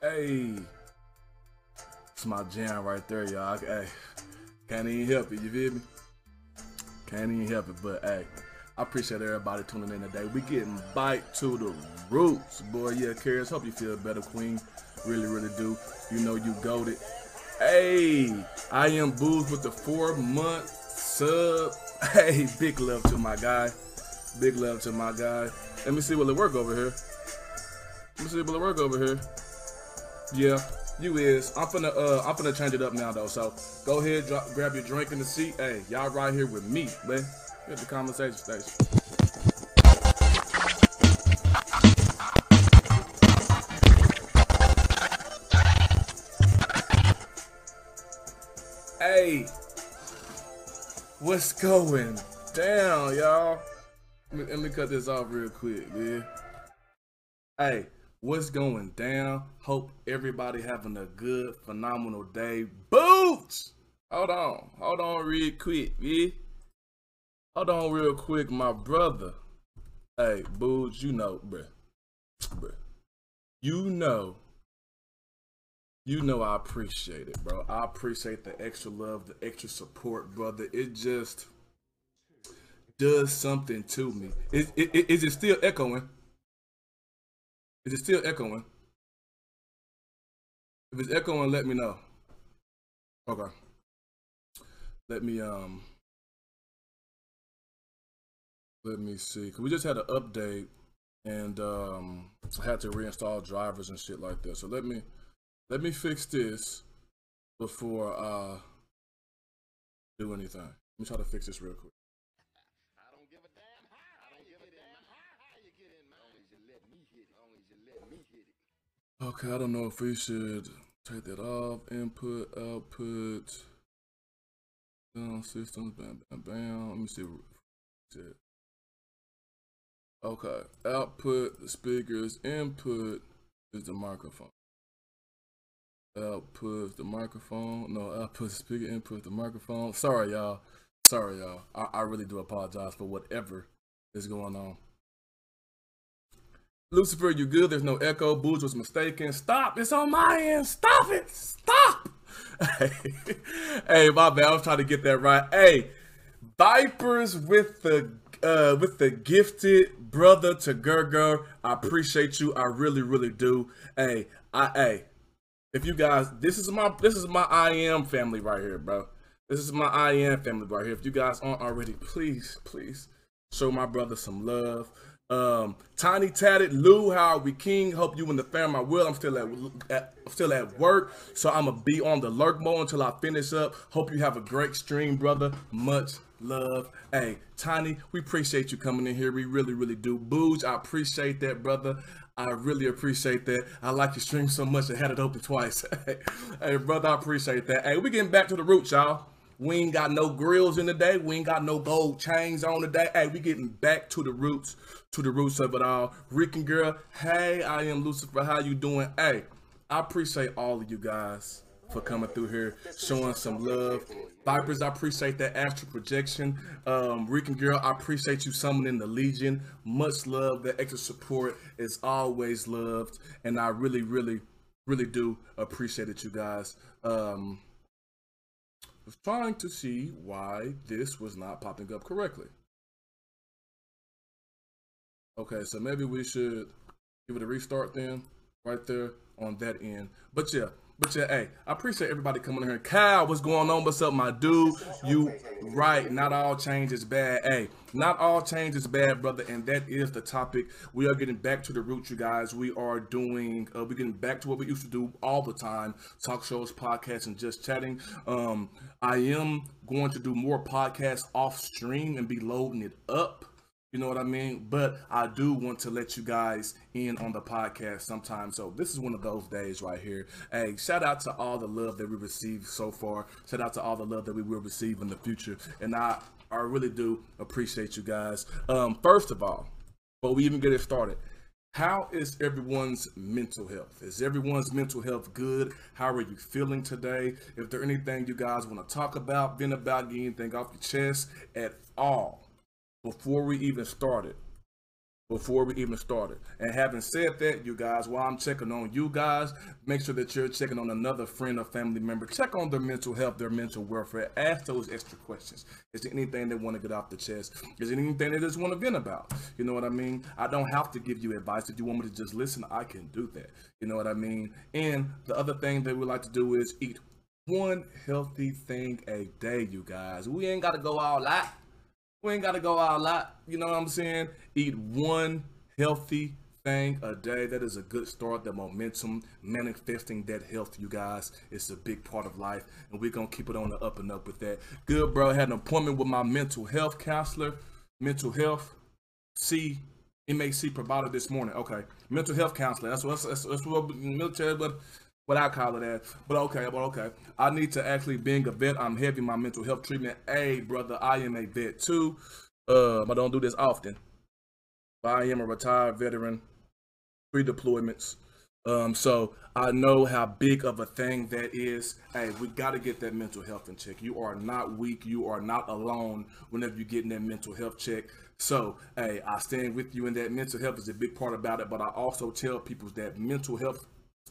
Hey, it's my jam right there, y'all. Hey, can't even help it. You feel me? Can't even help it. But hey, I appreciate everybody tuning in today. We getting bite to the roots, boy. Yeah, Karis, hope you feel better, Queen. Really, really do. You know you goaded. Hey, I am Booze with the four month sub. Hey, big love to my guy. Big love to my guy. Let me see what it work over here. Let me see what it work over here. Yeah, you is. I'm finna uh I'm finna change it up now though. So go ahead, drop, grab your drink in the seat. Hey, y'all right here with me, man. Get the conversation station. Hey, what's going down, y'all? Let me, let me cut this off real quick, man. Hey, what's going down? Hope everybody having a good, phenomenal day. Boots! Hold on, hold on real quick, yeah? Hold on real quick, my brother. Hey, Boots, you know, bruh. Bruh. You know you know I appreciate it, bro. I appreciate the extra love, the extra support, brother. It just does something to me. Is, is, is it still echoing? Is it still echoing? If it's echoing, let me know. Okay. Let me um let me see. Cause we just had an update and um I had to reinstall drivers and shit like that. So let me let me fix this before I do anything. Let me try to fix this real quick. I don't give a damn how. I don't give a damn how you get in. Long as you let me hit it. Long as you let me hit it. Okay, I don't know if we should take that off. Input, output, systems, bam, bam, bam. Let me see. Okay, output, speakers, input is the microphone. Output the microphone. No, output speaker, input the microphone. Sorry, y'all. Sorry, y'all. I, I really do apologize for whatever is going on. Lucifer, you good? There's no echo. Booze was mistaken. Stop. It's on my end. Stop it. Stop. hey, my bad. I was trying to get that right. Hey, Vipers with the uh with the gifted brother to Gerger. I appreciate you. I really, really do. Hey, I hey, if you guys this is my this is my I am family right here, bro. This is my I am family right here. If you guys aren't already, please, please show my brother some love. Um, Tiny Tatted, Lou, how are we king? Hope you and the fam are well. I'm still at, at still at work, so I'm gonna be on the lurk mode until I finish up. Hope you have a great stream, brother. Much love. Hey, Tiny, we appreciate you coming in here. We really, really do. Booge, I appreciate that, brother. I really appreciate that. I like your stream so much I had it open twice. hey, brother, I appreciate that. Hey, we getting back to the roots, y'all. We ain't got no grills in the day. We ain't got no gold chains on today. Hey, we getting back to the roots, to the roots of it all. Rican girl, hey, I am Lucifer. How you doing? Hey, I appreciate all of you guys for coming through here, showing some love. Vipers, I appreciate that astral projection. Um, Rican girl, I appreciate you summoning the Legion. Much love. The extra support is always loved, and I really, really, really do appreciate it, you guys. Um, was trying to see why this was not popping up correctly. Okay, so maybe we should give it a restart then, right there on that end. But yeah, but yeah, hey, I appreciate everybody coming here. Kyle, what's going on? What's up, my dude? You right, not all change is bad. Hey, not all change is bad, brother, and that is the topic. We are getting back to the roots, you guys. We are doing, uh, we're getting back to what we used to do all the time: talk shows, podcasts, and just chatting. Um, I am going to do more podcasts off stream and be loading it up. You know what I mean? But I do want to let you guys in on the podcast sometime. So this is one of those days right here. Hey, shout out to all the love that we received so far. Shout out to all the love that we will receive in the future. And I, I really do appreciate you guys. Um, first of all, before we even get it started, how is everyone's mental health? Is everyone's mental health good? How are you feeling today? If there anything you guys want to talk about, vent about, anything off your chest at all before we even started, before we even started. And having said that, you guys, while I'm checking on you guys, make sure that you're checking on another friend or family member. Check on their mental health, their mental welfare. Ask those extra questions. Is there anything they want to get off the chest? Is there anything they just want to vent about? You know what I mean? I don't have to give you advice. If you want me to just listen, I can do that. You know what I mean? And the other thing that we like to do is eat one healthy thing a day, you guys. We ain't got to go all out. We ain't gotta go out a lot. You know what I'm saying? Eat one healthy thing a day. That is a good start. The momentum, manifesting that health, you guys, is a big part of life, and we're gonna keep it on the up and up with that. Good, bro. Had an appointment with my mental health counselor. Mental health, C, MAC provider this morning. Okay, mental health counselor. That's what that's, that's what military, but what I call it as. But okay, but okay. I need to actually being a vet. I'm heavy my mental health treatment. Hey, brother, I am a vet too. Uh, I don't do this often. But I am a retired veteran, three deployments. Um, so I know how big of a thing that is. Hey, we got to get that mental health in check. You are not weak. You are not alone whenever you're getting that mental health check. So, hey, I stand with you in that mental health is a big part about it. But I also tell people that mental health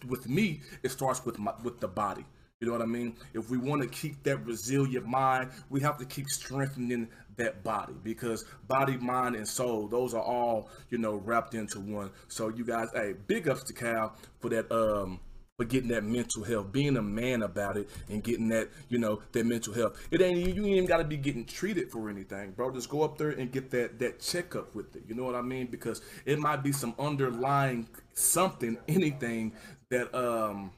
with me, it starts with my with the body. You know what I mean? If we want to keep that resilient mind, we have to keep strengthening that body because body, mind, and soul, those are all, you know, wrapped into one. So you guys, hey, big ups to Cal for that um for getting that mental health, being a man about it and getting that, you know, that mental health. It ain't you ain't even gotta be getting treated for anything, bro. Just go up there and get that that checkup with it. You know what I mean? Because it might be some underlying something, anything that um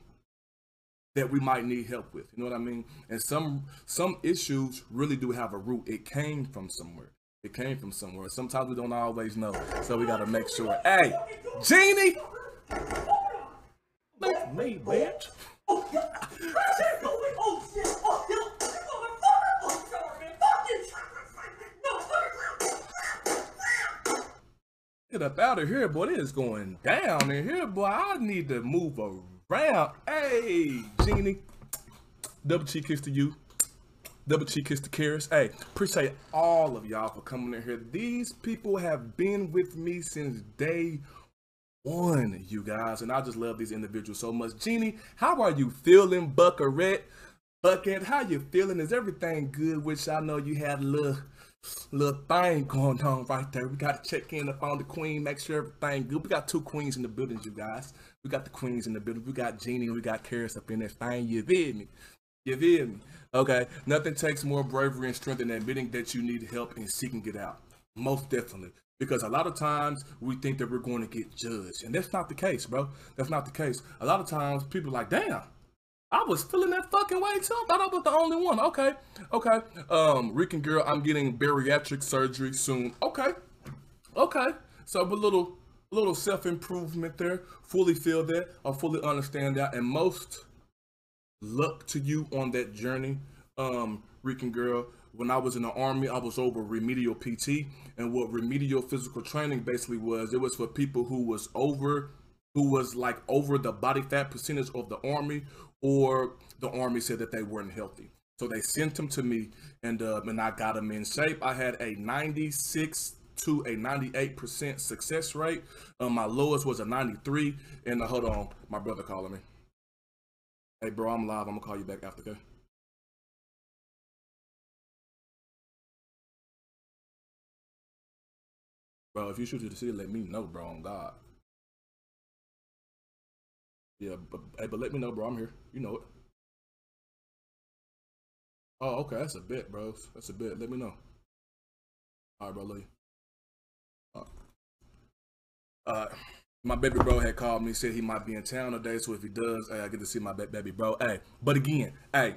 that we might need help with. You know what I mean? And some some issues really do have a root. It came from somewhere. It came from somewhere. Sometimes we don't always know. So we gotta make sure. Hey, Jeannie! Make me, bitch. Get up out of here, boy. It is going down in here, boy. I need to move around. Hey, Jeannie. Double cheek kiss to you. Double cheek kiss to Karis. Hey, appreciate all of y'all for coming in here. These people have been with me since day one, you guys, and I just love these individuals so much. Jeannie, how are you feeling, Buckarette? Bucket, how you feeling? Is everything good? Which I know you had a little little thing going on right there. We got to check in upon the queen, make sure everything good. We got two queens in the building, you guys. We got the queens in the building. We got Jeannie and we got Karis up in this thing. You feel me? You feel me? Okay. Nothing takes more bravery and strength than admitting that you need help and seeking it out. Most definitely. Because a lot of times we think that we're going to get judged. And that's not the case, bro. That's not the case. A lot of times people like, damn, I was feeling that fucking way too. I thought I was the only one. Okay, okay. Um, Rican girl, I'm getting bariatric surgery soon. Okay, okay. So a little, little self improvement there. Fully feel that. I fully understand that. And most luck to you on that journey, um, Rican girl. When I was in the army, I was over remedial PT, and what remedial physical training basically was, it was for people who was over who was like over the body fat percentage of the army or the army said that they weren't healthy. So they sent them to me, and uh, and I got them in shape. I had a 96 to a 98% success rate. Um, my lowest was a 93. And uh, hold on, my brother calling me. Hey, bro, I'm live. I'm gonna call you back after, okay? Bro, if you shoot to the city, let me know, bro. On God. Yeah, but hey, but let me know, bro. I'm here. You know it. Oh, okay. That's a bit, bro. That's a bit. Let me know. All right, bro. Love you. Uh, my baby bro had called me, said he might be in town today, so if he does, hey, I get to see my ba- baby bro. Hey, but again, hey,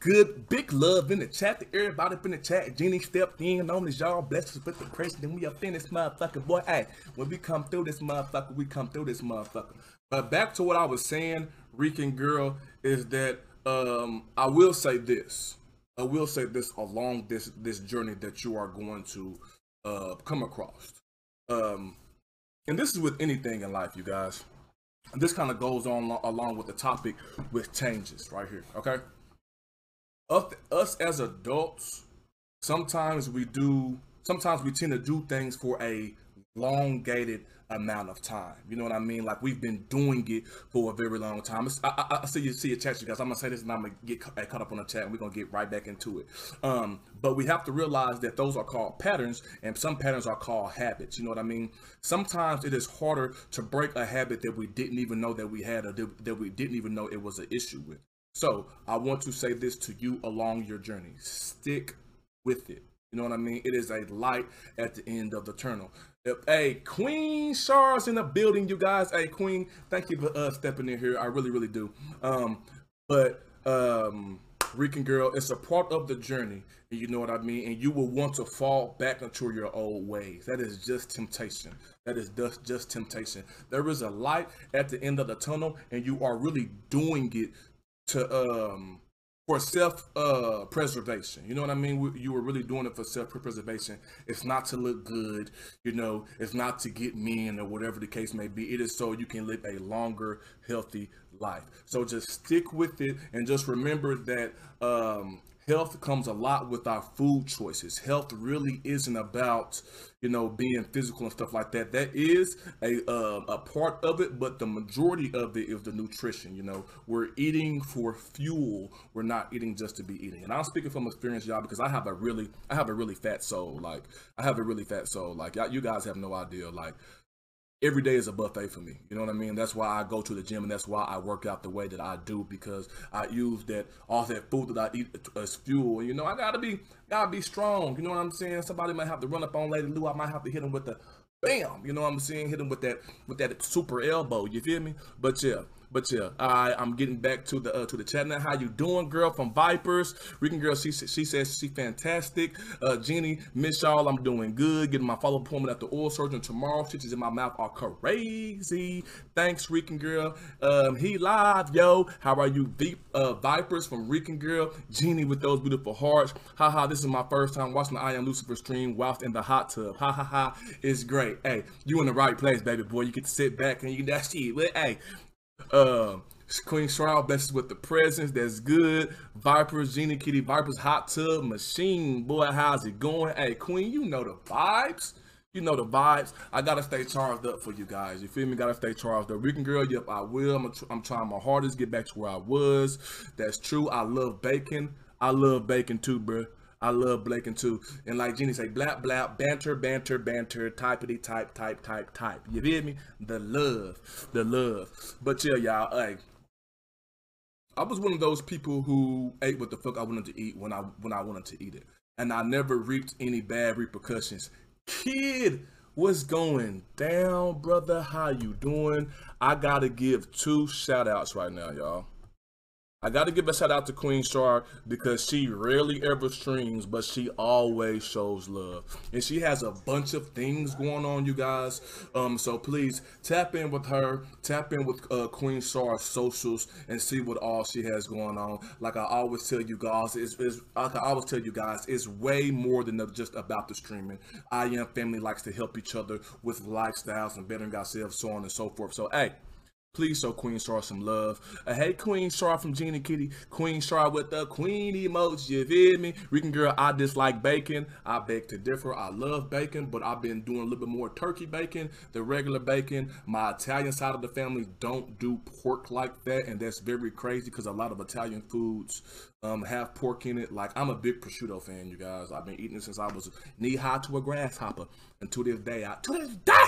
good big love in the chat to everybody up in the chat. Jeannie stepped in on this y'all bless us with the praise. Then we up in this motherfucker, boy. Hey, when we come through this motherfucker, we come through this motherfucker. But back to what I was saying, Rican girl, is that um I will say this. I will say this along this this journey that you are going to uh come across. Um and this is with anything in life, you guys. And this kind of goes on lo- along with the topic with changes right here, okay? Us, us as adults, sometimes we do sometimes we tend to do things for a elongated amount of time. You know what I mean? Like we've been doing it for a very long time. I, I, I see you see a chat, you guys. I'm gonna say this and I'm gonna get caught up on the chat, and we're gonna get right back into it. Um, but we have to realize that those are called patterns, and some patterns are called habits. You know what I mean? Sometimes it is harder to break a habit that we didn't even know that we had, or that we didn't even know it was an issue with. So I want to say this to you along your journey: stick with it. You know what I mean? It is a light at the end of the tunnel. Hey, Queen Char's in the building, you guys. Hey, Queen, thank you for uh, stepping in here. I really, really do. Um, but um, Rican girl, it's a part of the journey. You know what I mean? And you will want to fall back into your old ways. That is just temptation. That is just, just temptation. There is a light at the end of the tunnel, and you are really doing it to um for self uh preservation. You know what i mean? You were really doing it for self preservation. It's not to look good you know it's not to get men or whatever the case may be. It is so you can live a longer healthy life. So just stick with it and just remember that um health comes a lot with our food choices. Health really isn't about you know being physical and stuff like that. That is a uh, a part of it but the majority of it is the nutrition you know. We're eating for fuel. We're not eating just to be eating. And i'm speaking from experience y'all because i have a really i have a really fat soul. Like i have a really fat soul. Like you guys have no idea. Like every day is a buffet for me. You know what I mean? That's why I go to the gym and that's why I work out the way that I do because I use that all that food that I eat as fuel. You know, I gotta be gotta be strong. You know what I'm saying? Somebody might have to run up on Lady Lou. I might have to hit him with the bam. You know what I'm saying? Hit him with that with that super elbow. You feel me? But yeah. But yeah, I I'm getting back to the uh, to the chat now. How you doing, girl from Vipers? Rican girl, she she says she fantastic. Uh, Jeannie, miss y'all. I'm doing good. Getting my follow appointment at the oral surgeon tomorrow. Stitches in my mouth are crazy. Thanks, Rican girl. Um, he live, yo. How are you, Deep uh, Vipers from Rican girl? Jeannie with those beautiful hearts. Haha, this is my first time watching the I Am Lucifer stream whilst in the hot tub. Ha ha ha. It's great. Hey, you in the right place, baby boy. You get to sit back and you can that shit. Hey, uh, Queen Shroud blesses with the presence. That's good. Vipers, Jeannie Kitty, Vipers, Hot Tub, Machine. Boy, how's it going? Hey, Queen, you know the vibes. You know the vibes. I gotta stay charged up for you guys. You feel me? Gotta stay charged up. Rican girl, yep, I will. I'm, tr- I'm trying my hardest to get back to where I was. That's true. I love bacon. I love bacon too, bruh. I love bacon too. And like Jeannie say, blap blap, banter, banter, banter, typity type, type, type, type. You hear me? The love, the love. But yeah, y'all, hey, I was one of those people who ate what the fuck I wanted to eat when I when I wanted to eat it, and I never reaped any bad repercussions. Kid, what's going down, brother? How you doing? I gotta give two shout outs right now, y'all. I got to give a shout out to Queen Star because she rarely ever streams, but she always shows love, and she has a bunch of things going on, you guys. Um, so please tap in with her, tap in with uh, Queen Star's socials, and see what all she has going on. Like I always tell you guys, it's, it's like I always tell you guys, it's way more than just about the streaming. I am family likes to help each other with lifestyles and bettering ourselves, so on and so forth. So hey. Please show Queen Star some love. Uh, hey, Queen Star from Jeannie Kitty. Queen Star with the Queen emoji. You feel me? Rican girl, I dislike bacon. I beg to differ. I love bacon, but I've been doing a little bit more turkey bacon the regular bacon. My Italian side of the family don't do pork like that, and that's very crazy because a lot of Italian foods um, have pork in it. Like I'm a big prosciutto fan, you guys. I've been eating it since I was knee high to a grasshopper, and to this day, I to this day,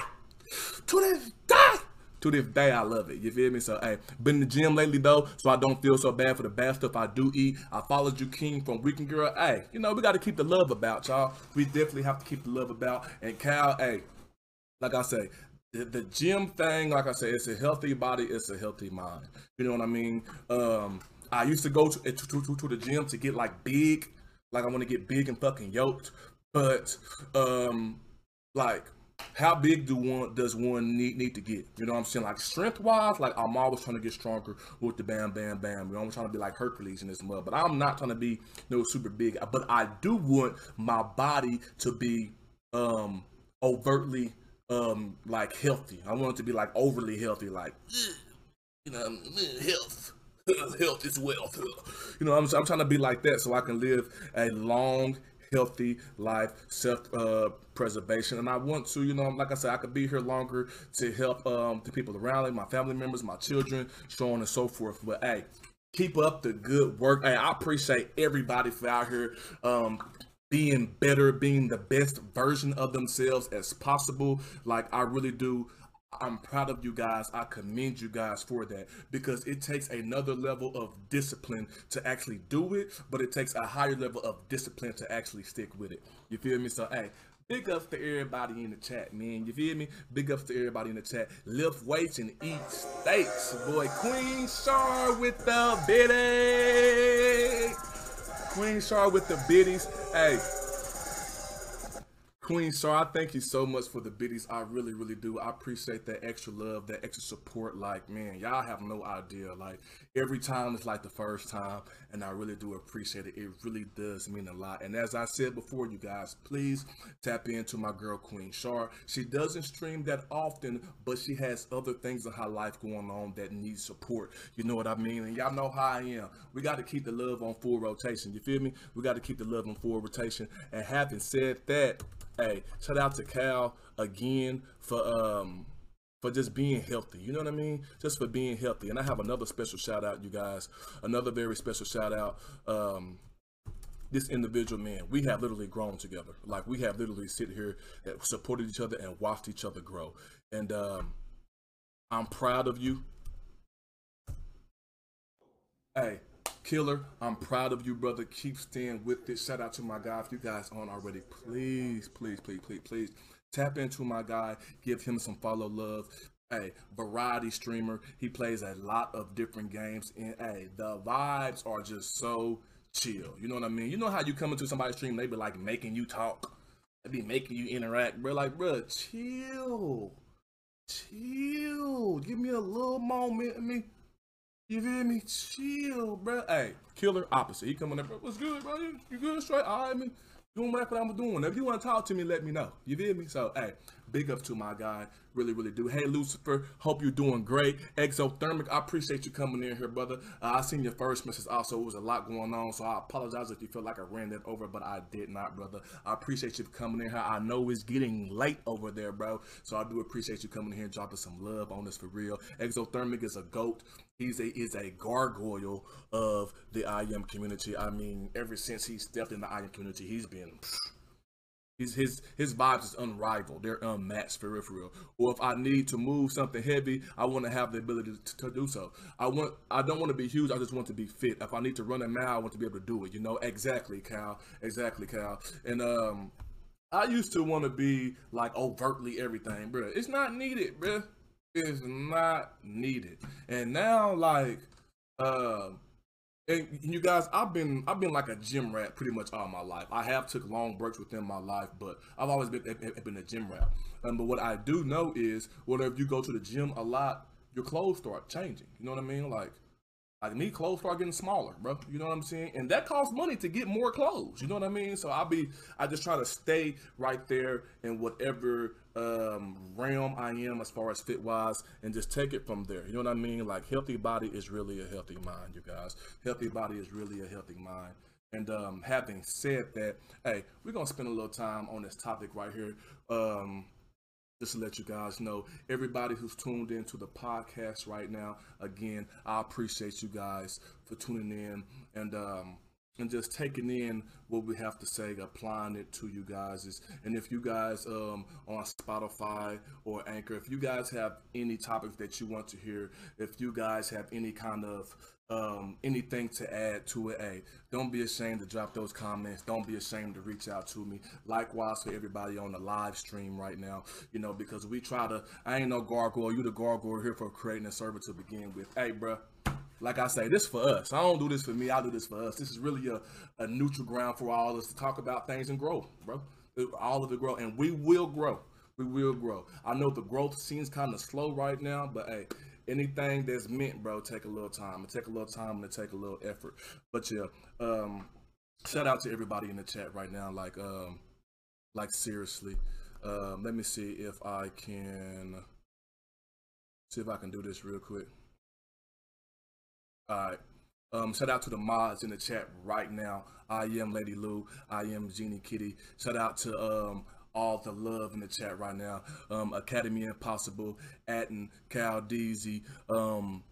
to this day to this day I love it. You feel me? So hey, been in the gym lately though, so I don't feel so bad for the bad stuff I do eat. I followed you King from Weekend Girl. Hey, you know we got to keep the love about y'all. We definitely have to keep the love about. And Cal, hey, like I say, the, the gym thing, like I say, it's a healthy body, it's a healthy mind. You know what I mean? Um, I used to go to to, to, to the gym to get like big, like I want to get big and fucking yoked, but um, like how big do one does one need need to get? You know what I'm saying? Like strength wise, like I'm always trying to get stronger with the bam bam bam. You know, I'm trying to be like Hercules in this mud, but I'm not trying to be no super big. But I do want my body to be um overtly um like healthy. I want it to be like overly healthy, like you know, health. Health is wealth. You know, I'm, I'm trying to be like that so I can live a long, healthy life, self uh, preservation. And I want to, you know, like I said, I could be here longer to help um, the people around me, my family members, my children, so on and so forth. But hey, keep up the good work. Hey, I appreciate everybody for out here um, being better, being the best version of themselves as possible. Like I really do. I'm proud of you guys. I commend you guys for that because it takes another level of discipline to actually do it, but it takes a higher level of discipline to actually stick with it. You feel me? So, hey, big ups to everybody in the chat, man. You feel me? Big ups to everybody in the chat. Lift weights and eat steaks. Boy, Queen Char with the biddy. Queen Char with the biddies. Hey, Queen Star, I thank you so much for the biddies. I really, really do. I appreciate that extra love, that extra support. Like, man, y'all have no idea. Like, every time it's like the first time, and I really do appreciate it. It really does mean a lot. And as I said before, you guys, please tap into my girl, Queen Shar. She doesn't stream that often, but she has other things in her life going on that needs support. You know what I mean? And y'all know how I am. We got to keep the love on full rotation. You feel me? We got to keep the love on full rotation. And having said that, hey, shout out to Cal again for um for just being healthy. You know what I mean? Just for being healthy. And I have another special shout out, you guys. Another very special shout out. Um this individual man, we have literally grown together. Like we have literally sit here supported each other and watched each other grow. And um I'm proud of you. Hey, Killer, I'm proud of you, brother. Keep staying with it. Shout out to my guy. If you guys aren't already, please, please, please, please, please tap into my guy. Give him some follow love. Hey, variety streamer. He plays a lot of different games, and hey, the vibes are just so chill. You know what I mean? You know how you come into somebody's stream, they be like making you talk, they be making you interact, bro. Like, bro, chill, chill. Give me a little moment. I mean. You feel me? Chill, bro. Hey, killer opposite. He coming up, bro. What's good, bro? You, you good? Straight? All right, man. Doing what I'm doing. If you want to talk to me, let me know. You feel me? So, hey, big up to my guy. Really, really do. Hey, Lucifer. Hope you're doing great. Exothermic. I appreciate you coming in here, brother. Uh, I seen your first message. Also, it was a lot going on, so I apologize if you feel like I ran that over, but I did not, brother. I appreciate you coming in here. I know it's getting late over there, bro. So I do appreciate you coming in here and dropping some love on this for real. Exothermic is a goat. He's a is a gargoyle of the IM community. I mean, ever since he stepped in the IM community, he's been his his his vibes is unrivaled. They're unmatched for real. Or if I need to move something heavy, I want to have the ability to, to do so. I want I don't want to be huge. I just want to be fit. If I need to run a mile, I want to be able to do it. You know exactly, Cal. Exactly, Cal. And um, I used to want to be like overtly everything, bro. It's not needed, bro. It's not needed. And now, like, uh, and you guys, I've been I've been like a gym rat pretty much all my life. I have took long breaks within my life, but I've always been been a gym rat. Um, but what I do know is, whenever you go to the gym a lot, your clothes start changing. You know what I mean? Like, like me, clothes start getting smaller, bro. You know what I'm saying? And that costs money to get more clothes. You know what I mean? So I'll be, I just try to stay right there in whatever um, realm I am as far as fit wise, and just take it from there. You know what I mean? Like healthy body is really a healthy mind, you guys. Healthy body is really a healthy mind. And um, having said that, hey, we're gonna spend a little time on this topic right here. Um, just to let you guys know, everybody who's tuned in to the podcast right now, again, I appreciate you guys for tuning in and um, and just taking in what we have to say, applying it to you guys. And if you guys um, on Spotify or Anchor, if you guys have any topics that you want to hear, if you guys have any kind of um, anything to add to it, hey, don't be ashamed to drop those comments. Don't be ashamed to reach out to me. Likewise for everybody on the live stream right now, you know, because we try to, I ain't no gargoyle. You the gargoyle here for creating a server to begin with. Hey, bruh, like I say, this for us. I don't do this for me. I do this for us. This is really a, a neutral ground for all of us to talk about things and grow, bro. All of it grow, and we will grow. We will grow. I know the growth seems kind of slow right now, but hey, anything that's meant, bro, take a little time. It take a little time and it take a little effort. But yeah, um, shout out to everybody in the chat right now. Like, um, like seriously. Um, let me see if I can see if I can do this real quick. All right. Um, shout out to the mods in the chat right now. I am Lady Lou. I am Jeannie Kitty. Shout out to um, all the love in the chat right now. Um, Academy Impossible, Atten, Cal Deasy, um,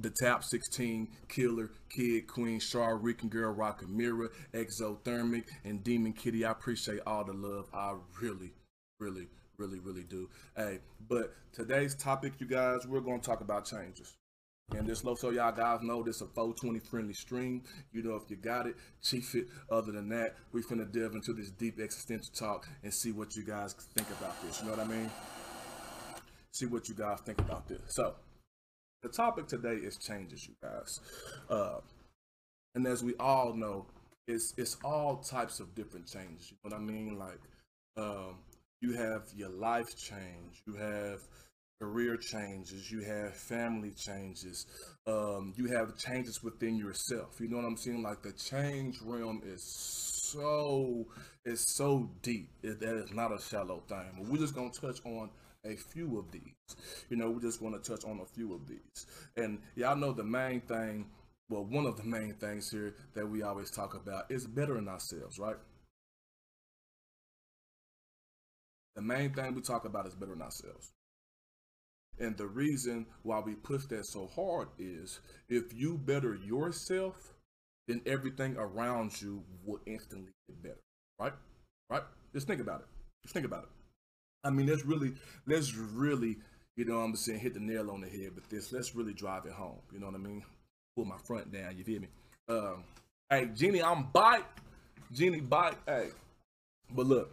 the Tap 16, Killer, Kid, Queen, Char, Rican Girl, Rock and Mirror, Exothermic, and Demon Kitty. I appreciate all the love. I really, really, really, really do. Hey, but today's topic, you guys, we're going to talk about changes. And this low, so y'all guys know this a 420 friendly stream. You know, if you got it, chief it. Other than that, we finna delve into this deep existential talk and see what you guys think about this. You know what I mean? See what you guys think about this. So, the topic today is changes, you guys. Uh, and as we all know, it's it's all types of different changes. You know what I mean? Like, um, you have your life change, you have career changes, you have family changes, um, you have changes within yourself. You know what I'm saying? Like the change realm is so is so deep. It, that is not a shallow thing. We're just gonna touch on a few of these. You know, we're just gonna touch on a few of these. And y'all know the main thing. Well, one of the main things here that we always talk about is bettering ourselves, right? The main thing we talk about is bettering ourselves. And the reason why we push that so hard is if you better yourself, then everything around you will instantly get better. Right? Right? Just think about it. Just think about it. I mean, let's really, let's really, you know I'm saying, hit the nail on the head with this. Let's really drive it home. You know what I mean? Pull my front down, you feel me? Um, hey, Jeannie, I'm bite. Jeannie bite. Hey. But look,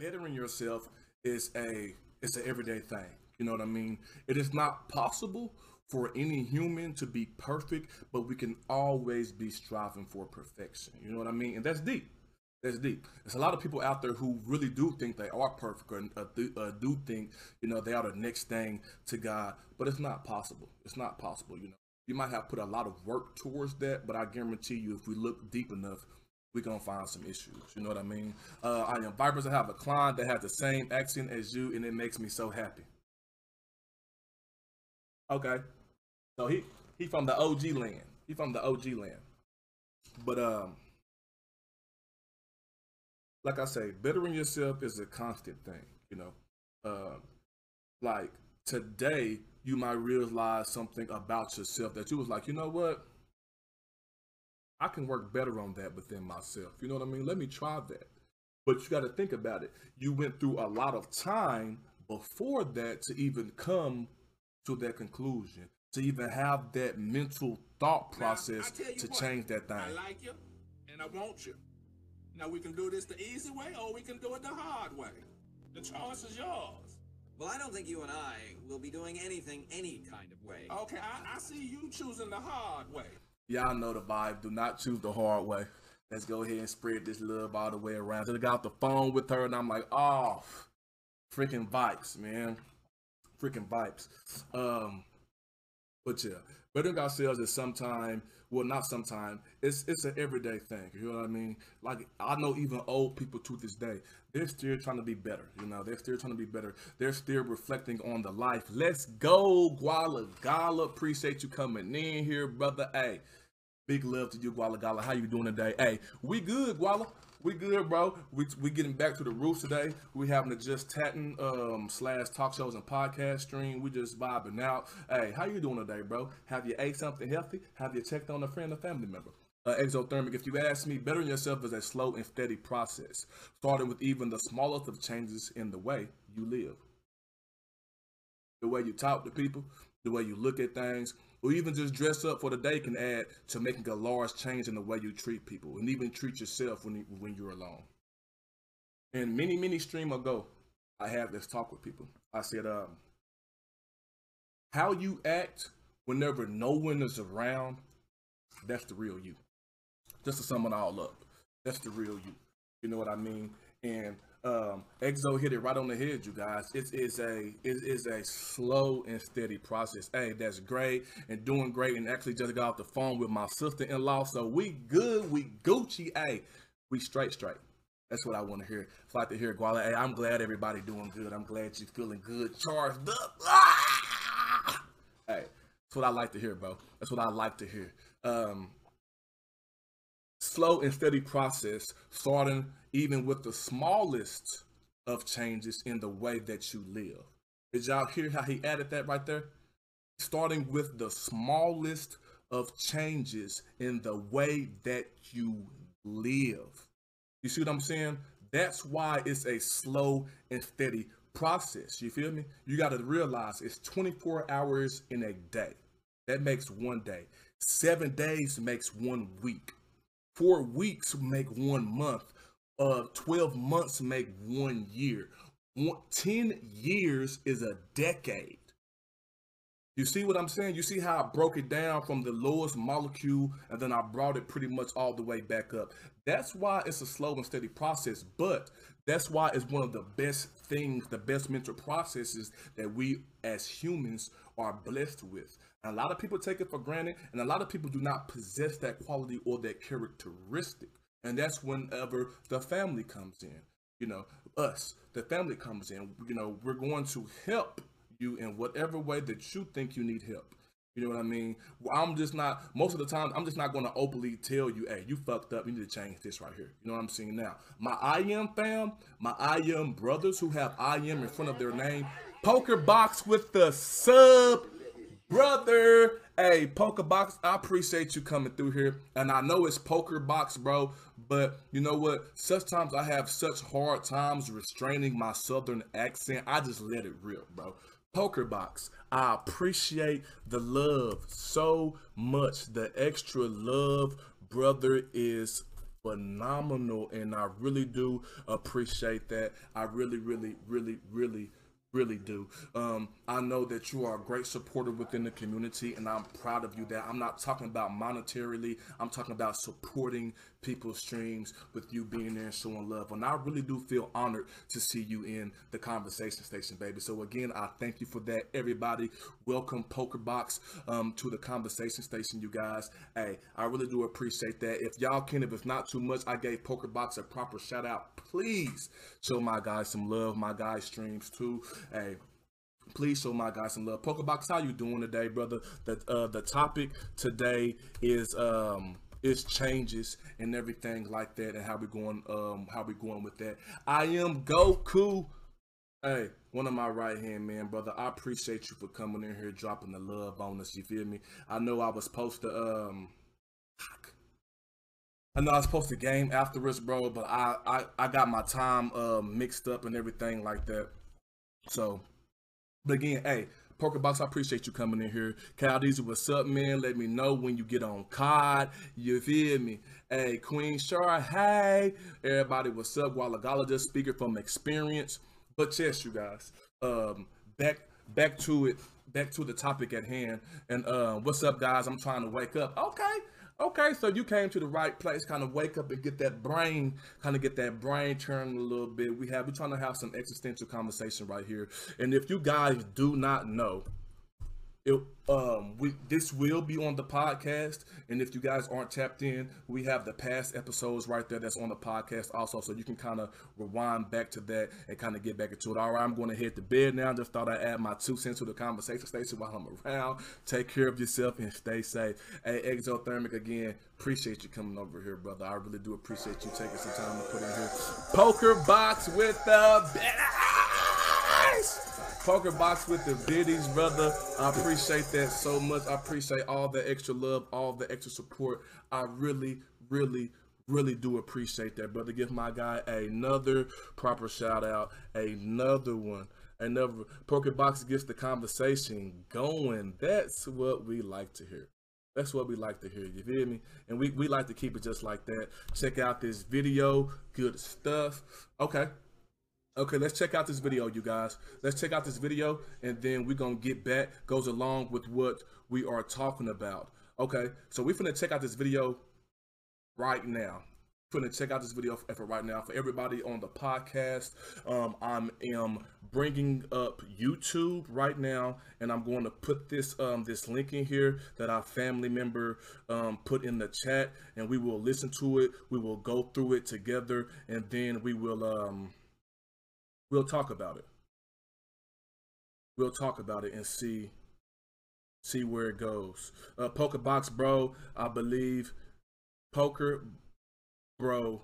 bettering yourself is a it's an everyday thing. You know what I mean? It is not possible for any human to be perfect, but we can always be striving for perfection. You know what I mean? And that's deep. That's deep. There's a lot of people out there who really do think they are perfect or uh, do, uh, do think, you know, they are the next thing to God, but it's not possible. It's not possible, you know. You might have put a lot of work towards that, but I guarantee you, if we look deep enough, we're gonna find some issues. You know what I mean? Uh, I am Vipers. I have a client that has the same accent as you, and it makes me so happy. Okay, so he he from the OG land. He from the OG land. But um, like I say, bettering yourself is a constant thing. You know, um, like today you might realize something about yourself that you was like, you know what? I can work better on that within myself. You know what I mean? Let me try that. But you got to think about it. You went through a lot of time before that to even come to that conclusion, to even have that mental thought process Now, I tell you to what, change that thing. I like you, and I want you. Now we can do this the easy way, or we can do it the hard way. The choice is yours. Well, I don't think you and I will be doing anything any kind of way. Okay, I, I see you choosing the hard way. Y'all know the vibe. Do not choose the hard way. Let's go ahead and spread this love all the way around. So I got the phone with her, and I'm like, oh, freaking vibes, man. Freaking vibes. Um, but yeah, bettering ourselves is sometime, well, not sometime. It's it's an everyday thing. You know what I mean? Like I know even old people to this day, they're still trying to be better. You know, they're still trying to be better. They're still reflecting on the life. Let's go, Guala Gala. Appreciate you coming in here, brother. Hey, big love to you, Guala Gala. How you doing today? Hey, we good, Guala. We good, bro. We we getting back to the roots today. We having a just chatting um slash talk shows and podcast stream. We just vibing out. Hey, how you doing today, bro? Have you ate something healthy? Have you checked on a friend or family member? Uh, exothermic, if you ask me, bettering yourself is a slow and steady process, starting with even the smallest of changes in the way you live. The way you talk to people, the way you look at things, or even just dress up for the day can add to making a large change in the way you treat people and even treat yourself when, you, when you're alone. And many, many stream ago, I have this talk with people. I said, um, how you act whenever no one is around, that's the real you. Just to sum it all up, that's the real you. You know what I mean? And um, Exo hit it right on the head, you guys. It is a it is a slow and steady process. Hey, that's great and doing great. And actually just got off the phone with my sister-in-law, so we good, we Gucci. Hey, we straight, straight. That's what I want to hear. It's like to hear Guala. Hey, I'm glad everybody doing good. I'm glad you feeling good, charged up. Ah! That's what I like to hear, bro. That's what I like to hear. Um, slow and steady process, starting even with the smallest of changes in the way that you live. Did y'all hear how he added that right there? Starting with the smallest of changes in the way that you live. You see what I'm saying? That's why it's a slow and steady process. You feel me? You got to realize it's 24 hours in a day. That makes one day. Seven days makes one week. Four weeks make one month. Uh, 12 months make one year. One, 10 years is a decade. You see what I'm saying? You see how I broke it down from the lowest molecule and then I brought it pretty much all the way back up. That's why it's a slow and steady process, but that's why it's one of the best things, the best mental processes that we as humans are blessed with. A lot of people take it for granted, and a lot of people do not possess that quality or that characteristic. And that's whenever the family comes in. You know, us, the family comes in. You know, we're going to help you in whatever way that you think you need help. You know what I mean? I'm just not, most of the time, I'm just not going to openly tell you, hey, you fucked up. You need to change this right here. You know what I'm saying now? My I am fam, my I am brothers who have I am in front of their name, poker box with the sub brother. Hey, poker box, I appreciate you coming through here. And I know it's poker box, bro. But you know what? Sometimes I have such hard times restraining my southern accent. I just let it rip, bro. Poker Box, I appreciate the love so much. The extra love, brother, is phenomenal. And I really do appreciate that. I really, really, really, really really do. Um, I know that you are a great supporter within the community, and I'm proud of you. That I'm not talking about monetarily. I'm talking about supporting people's streams with you being there and showing love. And I really do feel honored to see you in the conversation station, baby. So again, I thank you for that, everybody. Welcome PokerBox um, to the conversation station, you guys. Hey, I really do appreciate that. If y'all can, if it's not too much, I gave PokerBox a proper shout out. Please show my guys some love. My guys streams too. Hey, please show my guys some love. Pokebox, how you doing today, brother? The uh, the topic today is um is changes and everything like that, and how we going um how we going with that. I am Goku. Hey, one of my right hand man, brother. I appreciate you for coming in here, dropping the love on us. You feel me? I know I was supposed to um. I know I was supposed to game after afterwards, bro, but I I, I got my time uh, mixed up and everything like that. So, but again, hey, Pokerbox, I appreciate you coming in here. Caldeezy, what's up, man? Let me know when you get on COD. You feel me? Hey, Queen Shar, hey. Everybody, what's up? Gala just speaker from experience. But yes, you guys, um, back back to it, back to the topic at hand. And uh, what's up, guys? I'm trying to wake up. Okay, Okay, so you came to the right place, kind of wake up and get that brain, kind of get that brain turned a little bit. We have, we're trying to have some existential conversation right here. And if you guys do not know, it, um, we this will be on the podcast, and if you guys aren't tapped in, we have the past episodes right there that's on the podcast also, so you can kind of rewind back to that and kind of get back into it. All right, I'm going to hit the bed now. Just thought I'd add my two cents to the conversation station while I'm around. Take care of yourself and stay safe. Hey, Exothermic again, appreciate you coming over here, brother. I really do appreciate you taking some time to put in here. Poker box with the Poker box with the biddies, brother. I appreciate that so much. I appreciate all the extra love, all the extra support. I really, really, really do appreciate that, brother. Give my guy another proper shout out, another one. Another Poker box gets the conversation going. That's what we like to hear. That's what we like to hear. You feel me? And we, we like to keep it just like that. Check out this video. Good stuff. Okay. Okay, let's check out this video, you guys. Let's check out this video, and then we're going to get back. Goes along with what we are talking about. Okay, so we're going to check out this video right now. Going to check out this video for, for right now. For everybody on the podcast, um, I am bringing up YouTube right now, and I'm going to put this um, this link in here that our family member um, put in the chat, and we will listen to it. We will go through it together, and then we will... Um, we'll talk about it. We'll talk about it and see See where it goes. Uh, Poker Box Bro, I believe. Poker Bro.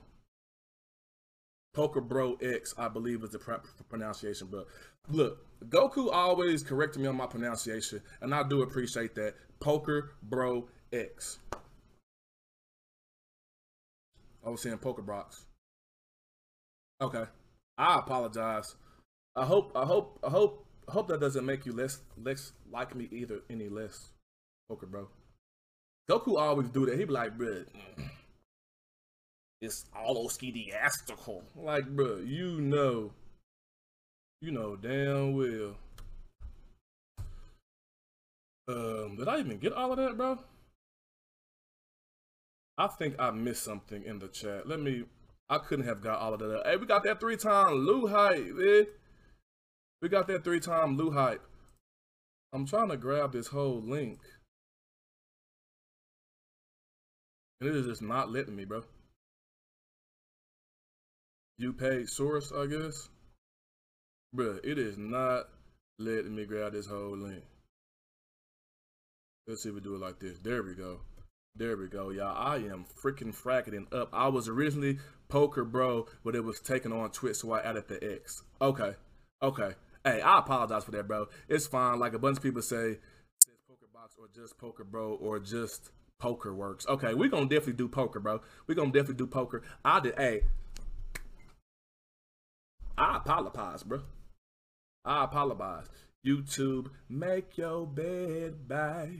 Poker Bro X, I believe is the pr- pronunciation. But look, Goku always corrected me on my pronunciation, and I do appreciate that. Poker Bro X. I was saying Poker Box. Okay. I apologize. I hope I hope I hope I hope that doesn't make you less less like me either any less. Poker bro. Goku always do that. He be like, bruh, it's all skediastical. Like, bruh, you know. You know damn well. Um, did I even get all of that, bro? I think I missed something in the chat. Let me I couldn't have got all of that. Hey, we got that three time Lou hype, man. We got that three time Lou hype. I'm trying to grab this whole link. And it is just not letting me, bro. You paid source, I guess. Bruh, it is not letting me grab this whole link. Let's see if we do it like this. There we go. There we go, y'all. I am freaking fracking up. I was originally Poker Bro, but it was taken on Twitch, so I added the X. Okay. Okay. Hey, I apologize for that, bro. It's fine. Like a bunch of people say, says Poker Box or just Poker Bro or just Poker Works. Okay, we're gonna definitely do poker, bro. We're gonna definitely do poker. I did hey. I apologize, bro. I apologize. YouTube, make your bed by.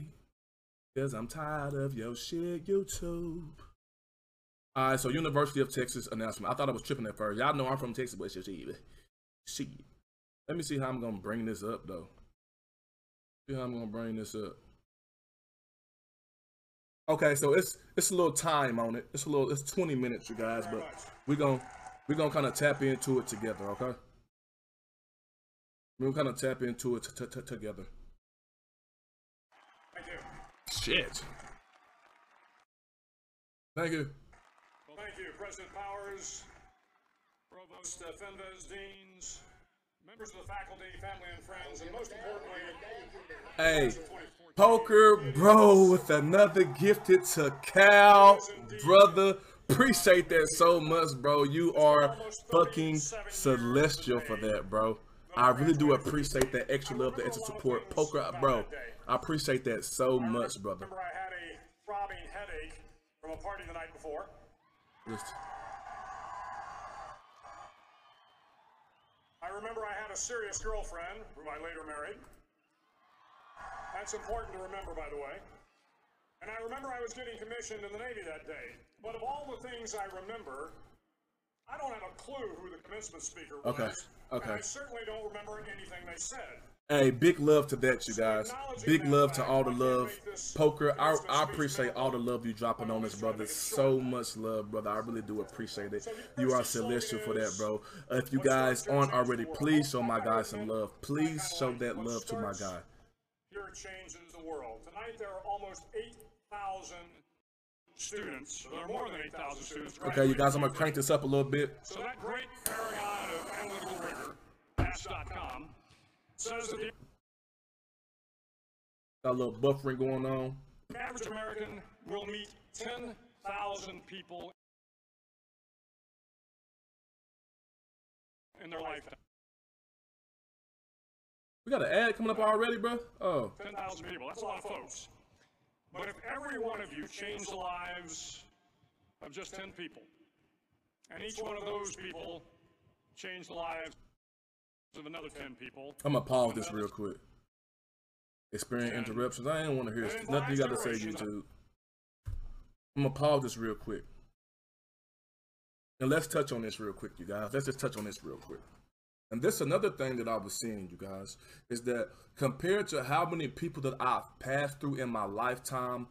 Cause I'm tired of your shit, YouTube. All right, so University of Texas announcement. I thought I was tripping at first. Y'all know I'm from Texas, but shit. Shit. Let me see how I'm gonna bring this up though. See how I'm gonna bring this up. Okay, so it's it's a little time on it. It's a little it's 20 minutes, you guys, but we're gonna we're gonna kind of tap into it together, okay? We're gonna kind of tap into it t- t- together. Thank you. Shit. Thank you. Well, thank you, President Powers, Provost uh, Fenves, deans, members of the faculty, family, and friends, and most importantly, Hey, poker bro with another gifted to Cal, brother. Appreciate that so much, bro. You are fucking celestial for that, bro. I really do appreciate that extra love, the extra support. Poker, bro. I appreciate that so much, brother. remember I had a throbbing headache from a party the night before. Just- I remember I had a serious girlfriend, whom I later married. That's important to remember, by the way. And I remember I was getting commissioned in the Navy that day. But of all the things I remember, I don't have a clue who the commencement speaker was. Okay, okay. And I certainly don't remember anything they said. Hey, big love to that, you guys. Big love to all the love. Poker, I, I appreciate all the love you dropping on us, brother. So much love, brother. I really do appreciate it. You are celestial for that, bro. Uh, if you guys aren't already, please show my guy some love. Please show that love to my guy. Here changes the world. Tonight there are almost 8,000 students. There are more than 8,000 students. Okay, you guys, I'm gonna crank this up a little bit. So that great paragon of analytical rigor, Ask.com, says that Got a little buffering going on. the average American will meet 10,000 people in their lifetime. We got an ad coming up already, bro. Oh, 10,000 people, that's a lot of folks. But if every one of you changed the lives of just 10 people, and each one of those people changed the lives of another 10 people, I'm gonna pause this real quick. Experience interruptions. I didn't want to hear nothing you got to say, YouTube. I'm gonna pause this real quick. And let's touch on this real quick, you guys. Let's just touch on this real quick. And this another thing that I was seeing, you guys, is that compared to how many people that I've passed through in my lifetime,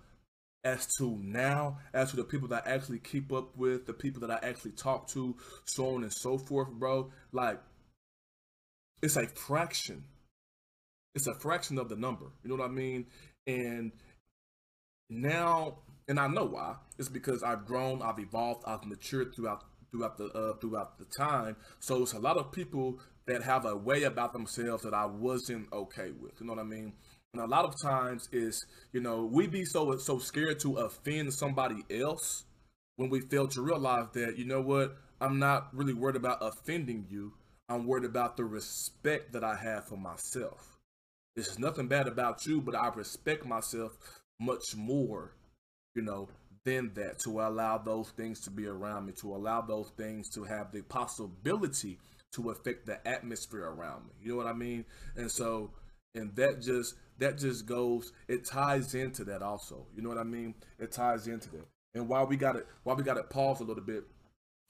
as to now, as to the people that I actually keep up with, the people that I actually talk to, so on and so forth, bro. Like, it's a fraction. It's a fraction of the number. You know what I mean? And now, and I know why. It's because I've grown, I've evolved, I've matured throughout throughout the uh, throughout the time. So it's a lot of people that have a way about themselves that I wasn't okay with. You know what I mean? And a lot of times is, you know, we be so so scared to offend somebody else when we fail to realize that, you know what, I'm not really worried about offending you. I'm worried about the respect that I have for myself. There's nothing bad about you, but I respect myself much more, you know, than that to allow those things to be around me, to allow those things to have the possibility to affect the atmosphere around me. You know what I mean? And so, and that just that just goes, it ties into that also. You know what I mean? It ties into that. And while we got it, while we got it pause a little bit,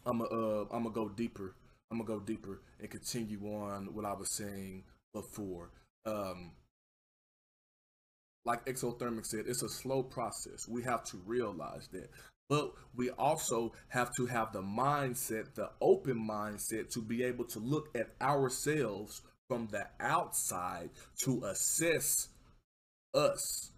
I'm gonna uh, I'm gonna go deeper. I'm gonna go deeper and continue on what I was saying before. Um, like Exothermic said, it's a slow process. We have to realize that. But we also have to have the mindset, the open mindset, to be able to look at ourselves from the outside to assess us.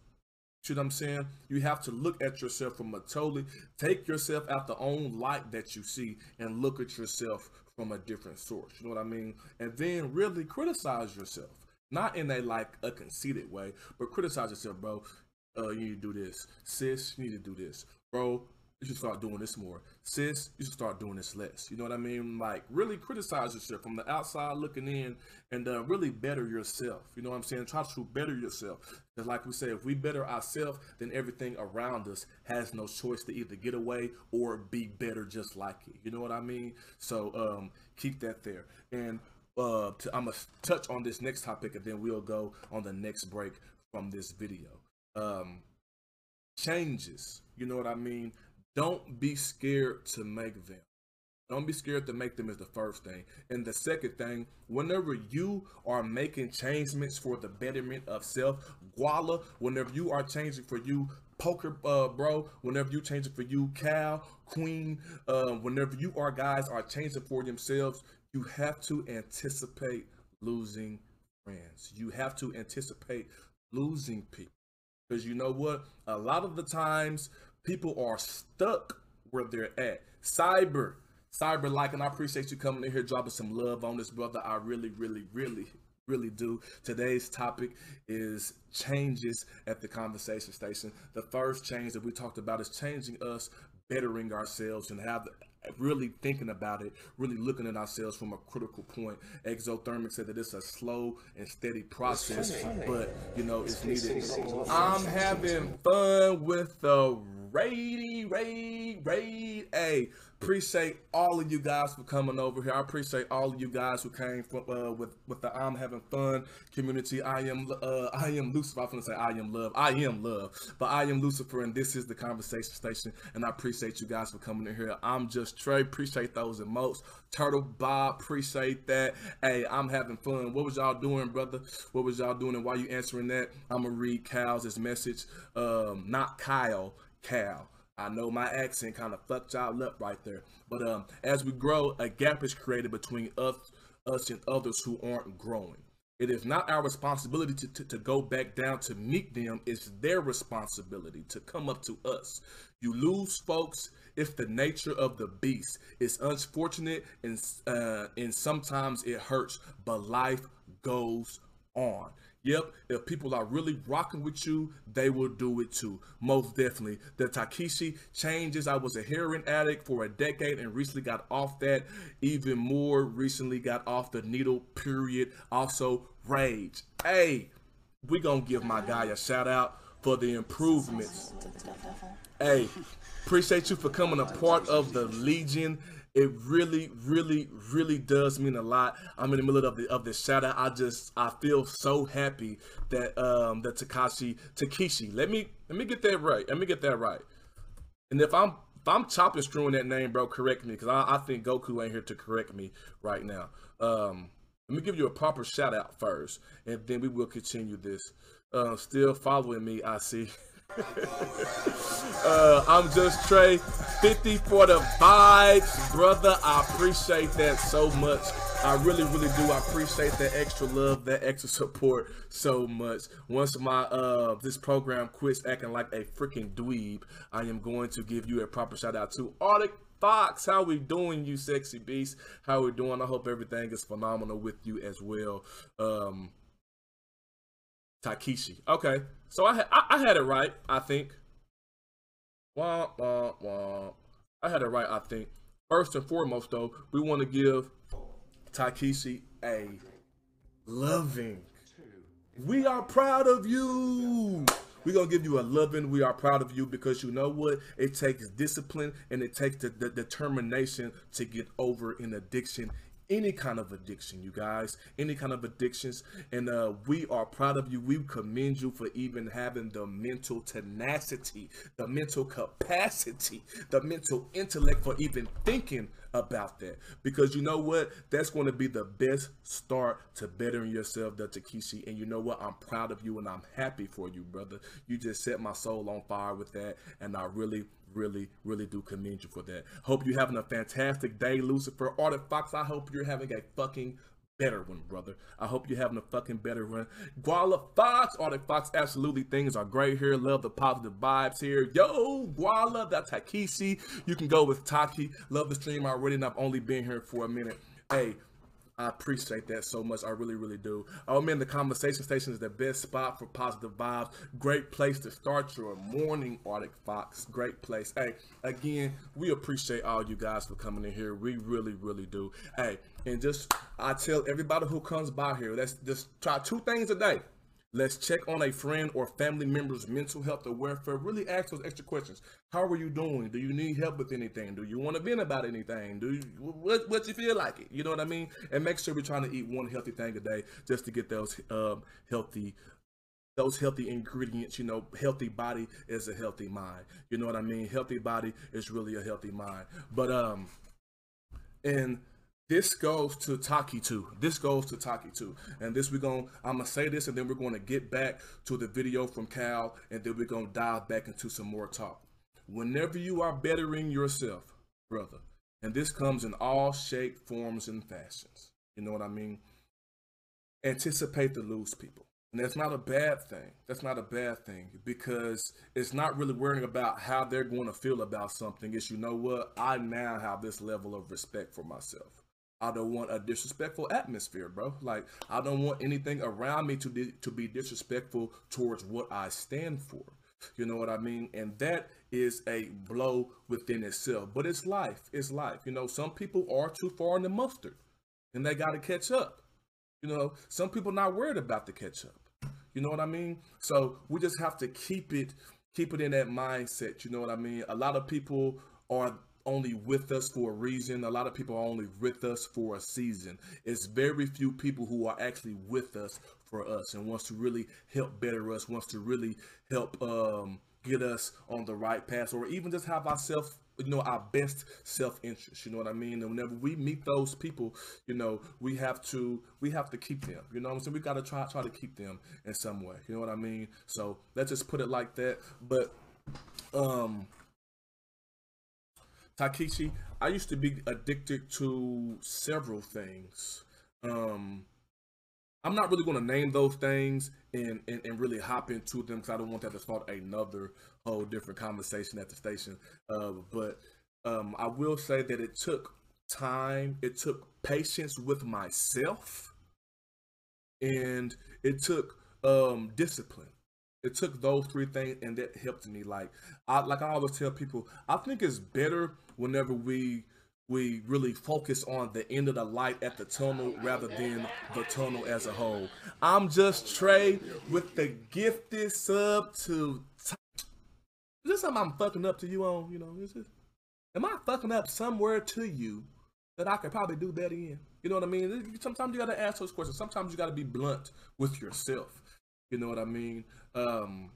See what I'm saying? You have to look at yourself from a totally take yourself out the own light that you see and look at yourself from a different source. You know what I mean? And then really criticize yourself. Not in a like a conceited way, but criticize yourself, bro. Uh, you need to do this. Sis, you need to do this. Bro, you should start doing this more. Sis, you should start doing this less. You know what I mean? Like really criticize yourself from the outside looking in and uh, really better yourself. You know what I'm saying? Try to better yourself. Because like we said, if we better ourselves, then everything around us has no choice to either get away or be better just like it. You know what I mean? So um, keep that there. And uh, to, I'm going to touch on this next topic and then we'll go on the next break from this video. Um, changes. You know what I mean? Don't be scared to make them. Don't be scared to make them is the first thing. And the second thing, whenever you are making changements for the betterment of self, Guala, whenever you are changing for you, Poker uh, Bro, whenever you changing for you, Cal, Queen, uh, whenever you are guys are changing for themselves, you have to anticipate losing friends. You have to anticipate losing people. Because you know what? A lot of the times, people are stuck where they're at. Cyber, Cyber like, and I appreciate you coming in here dropping some love on this brother. I really, really, really, really do. Today's topic is changes at the conversation station. The first change that we talked about is changing us, bettering ourselves, and have really thinking about it, really looking at ourselves from a critical point. Exothermic said that it's a slow and steady process, but you know it's needed. I'm having fun with the Rady, Raid, Raid. Hey, appreciate all of you guys for coming over here. I appreciate all of you guys who came from uh, with with the I'm having fun community. I am uh, I am Lucifer. I'm gonna say I am love. I am love, but I am Lucifer, and this is the conversation station. And I appreciate you guys for coming in here. I'm just Trey. Appreciate those emotes. Turtle Bob, appreciate that. Hey, I'm having fun. What was y'all doing, brother? What was y'all doing? And while you answering that, I'm gonna read Cal's message. Um, not Kyle. Cal. I know my accent kind of fucked y'all up right there. But um, as we grow, a gap is created between us, us and others who aren't growing. It is not our responsibility to, to, to, go back down to meet them. It's their responsibility to come up to us. You lose folks. It's the nature of the beast. It's unfortunate and, uh, and sometimes it hurts, but life goes on. Yep, if people are really rocking with you, they will do it too. Most definitely. The Takeshi changes. I was a heroin addict for a decade and recently got off that. Even more recently got off the needle, period. Also, rage. Hey, we gonna give my guy a shout out for the improvements. Hey, appreciate you for coming a part of the Legion it really, really, really does mean a lot. I'm in the middle of the of this shout out. I just I feel so happy that um that Takashi Takeshi. Let me let me get that right. Let me get that right. And if I'm if I'm chopping screwing that name, bro, correct me because I, I think Goku ain't here to correct me right now. Um, let me give you a proper shout out first, and then we will continue this. Uh, still following me, I see. uh, I'm just Trey, 50 for the vibes, brother. I appreciate that so much. I really, really do. I appreciate that extra love, that extra support so much. Once my uh this program quits acting like a freaking dweeb, I am going to give you a proper shout out to Arctic Fox. How we doing, you sexy beast? How we doing? I hope everything is phenomenal with you as well. Um Takeshi. Okay, so I, I I had it right. I think. I had it right. I think. First and foremost, though, we want to give Takeshi a loving. We are proud of you. We're gonna give you a loving. We are proud of you because you know what? It takes discipline and it takes the, the determination to get over an addiction. Any kind of addiction, you guys, any kind of addictions, and uh, we are proud of you. We commend you for even having the mental tenacity, the mental capacity, the mental intellect for even thinking about that. Because you know what? That's going to be the best start to bettering yourself the takeshi and you know what? I'm proud of you and i'm happy for you brother. You just set my soul on fire with that. And i really really really do commend you for that hope you're having a fantastic day lucifer arctic fox i hope you're having a fucking better one, brother. I hope you're having a fucking better one. Guala Fox, Arctic Fox, absolutely things are great here. Love the positive vibes here. Yo, Guala, that's Takisi. You can go with Taki. Love the stream already, and I've only been here for a minute. Hey, I appreciate that so much. I really, really do. Oh man, the conversation station is the best spot for positive vibes. Great place to start your morning, Arctic Fox. Great place. Hey, again, we appreciate all you guys for coming in here. We really, really do. Hey, and just I tell everybody who comes by here, let's just try two things a day. Let's check on a friend or family member's mental health or welfare. Really ask those extra questions. How are you doing? Do you need help with anything? Do you want to vent about anything? Do you what what you feel like it? You know what I mean? And make sure we're trying to eat one healthy thing a day just to get those um, healthy those healthy ingredients, you know, healthy body is a healthy mind. You know what I mean? Healthy body is really a healthy mind. But um and this goes to Taki too. This goes to Taki too. And this we're gonna I'm gonna say this and then we're gonna get back to the video from Cal and then we're gonna dive back into some more talk. Whenever you are bettering yourself, brother, and this comes in all shape, forms, and fashions. You know what I mean? Anticipate to lose people. And that's not a bad thing. That's not a bad thing because it's not really worrying about how they're going to feel about something. It's, you know what? I now have this level of respect for myself. I don't want a disrespectful atmosphere, bro. Like I don't want anything around me to di- to be disrespectful towards what I stand for. You know what I mean? And that is a blow within itself. But it's life. It's life. You know, some people are too far in the mustard, and they got to catch up. You know, some people not worried about the catch up. You know what I mean? So we just have to keep it keep it in that mindset. You know what I mean? A lot of people are only with us for a reason. A lot of people are only with us for a season. It's very few people who are actually with us for us and wants to really help better us, wants to really help um, get us on the right path, or even just have ourselves you know our best self-interest you know what i mean and whenever we meet those people you know we have to we have to keep them you know what i'm saying we got to try try to keep them in some way you know what i mean so let's just put it like that but um Takeshi, I used to be addicted to several things. Um, I'm not really going to name those things and, and, and really hop into them because I don't want that to start another whole different conversation at the station. Uh, but um, I will say that it took time, it took patience with myself, and it took um, discipline it took those three things and that helped me like i like i always tell people i think it's better whenever we we really focus on the end of the light at the tunnel rather than the tunnel as a whole. I'm just trey with the gifted sub to t- is this something i'm fucking up to you on you know? Is it? Am i fucking up somewhere to you that i could probably do better in? You know what i mean? Sometimes you gotta ask those questions. Sometimes you gotta be blunt with yourself. You know what I mean? Um,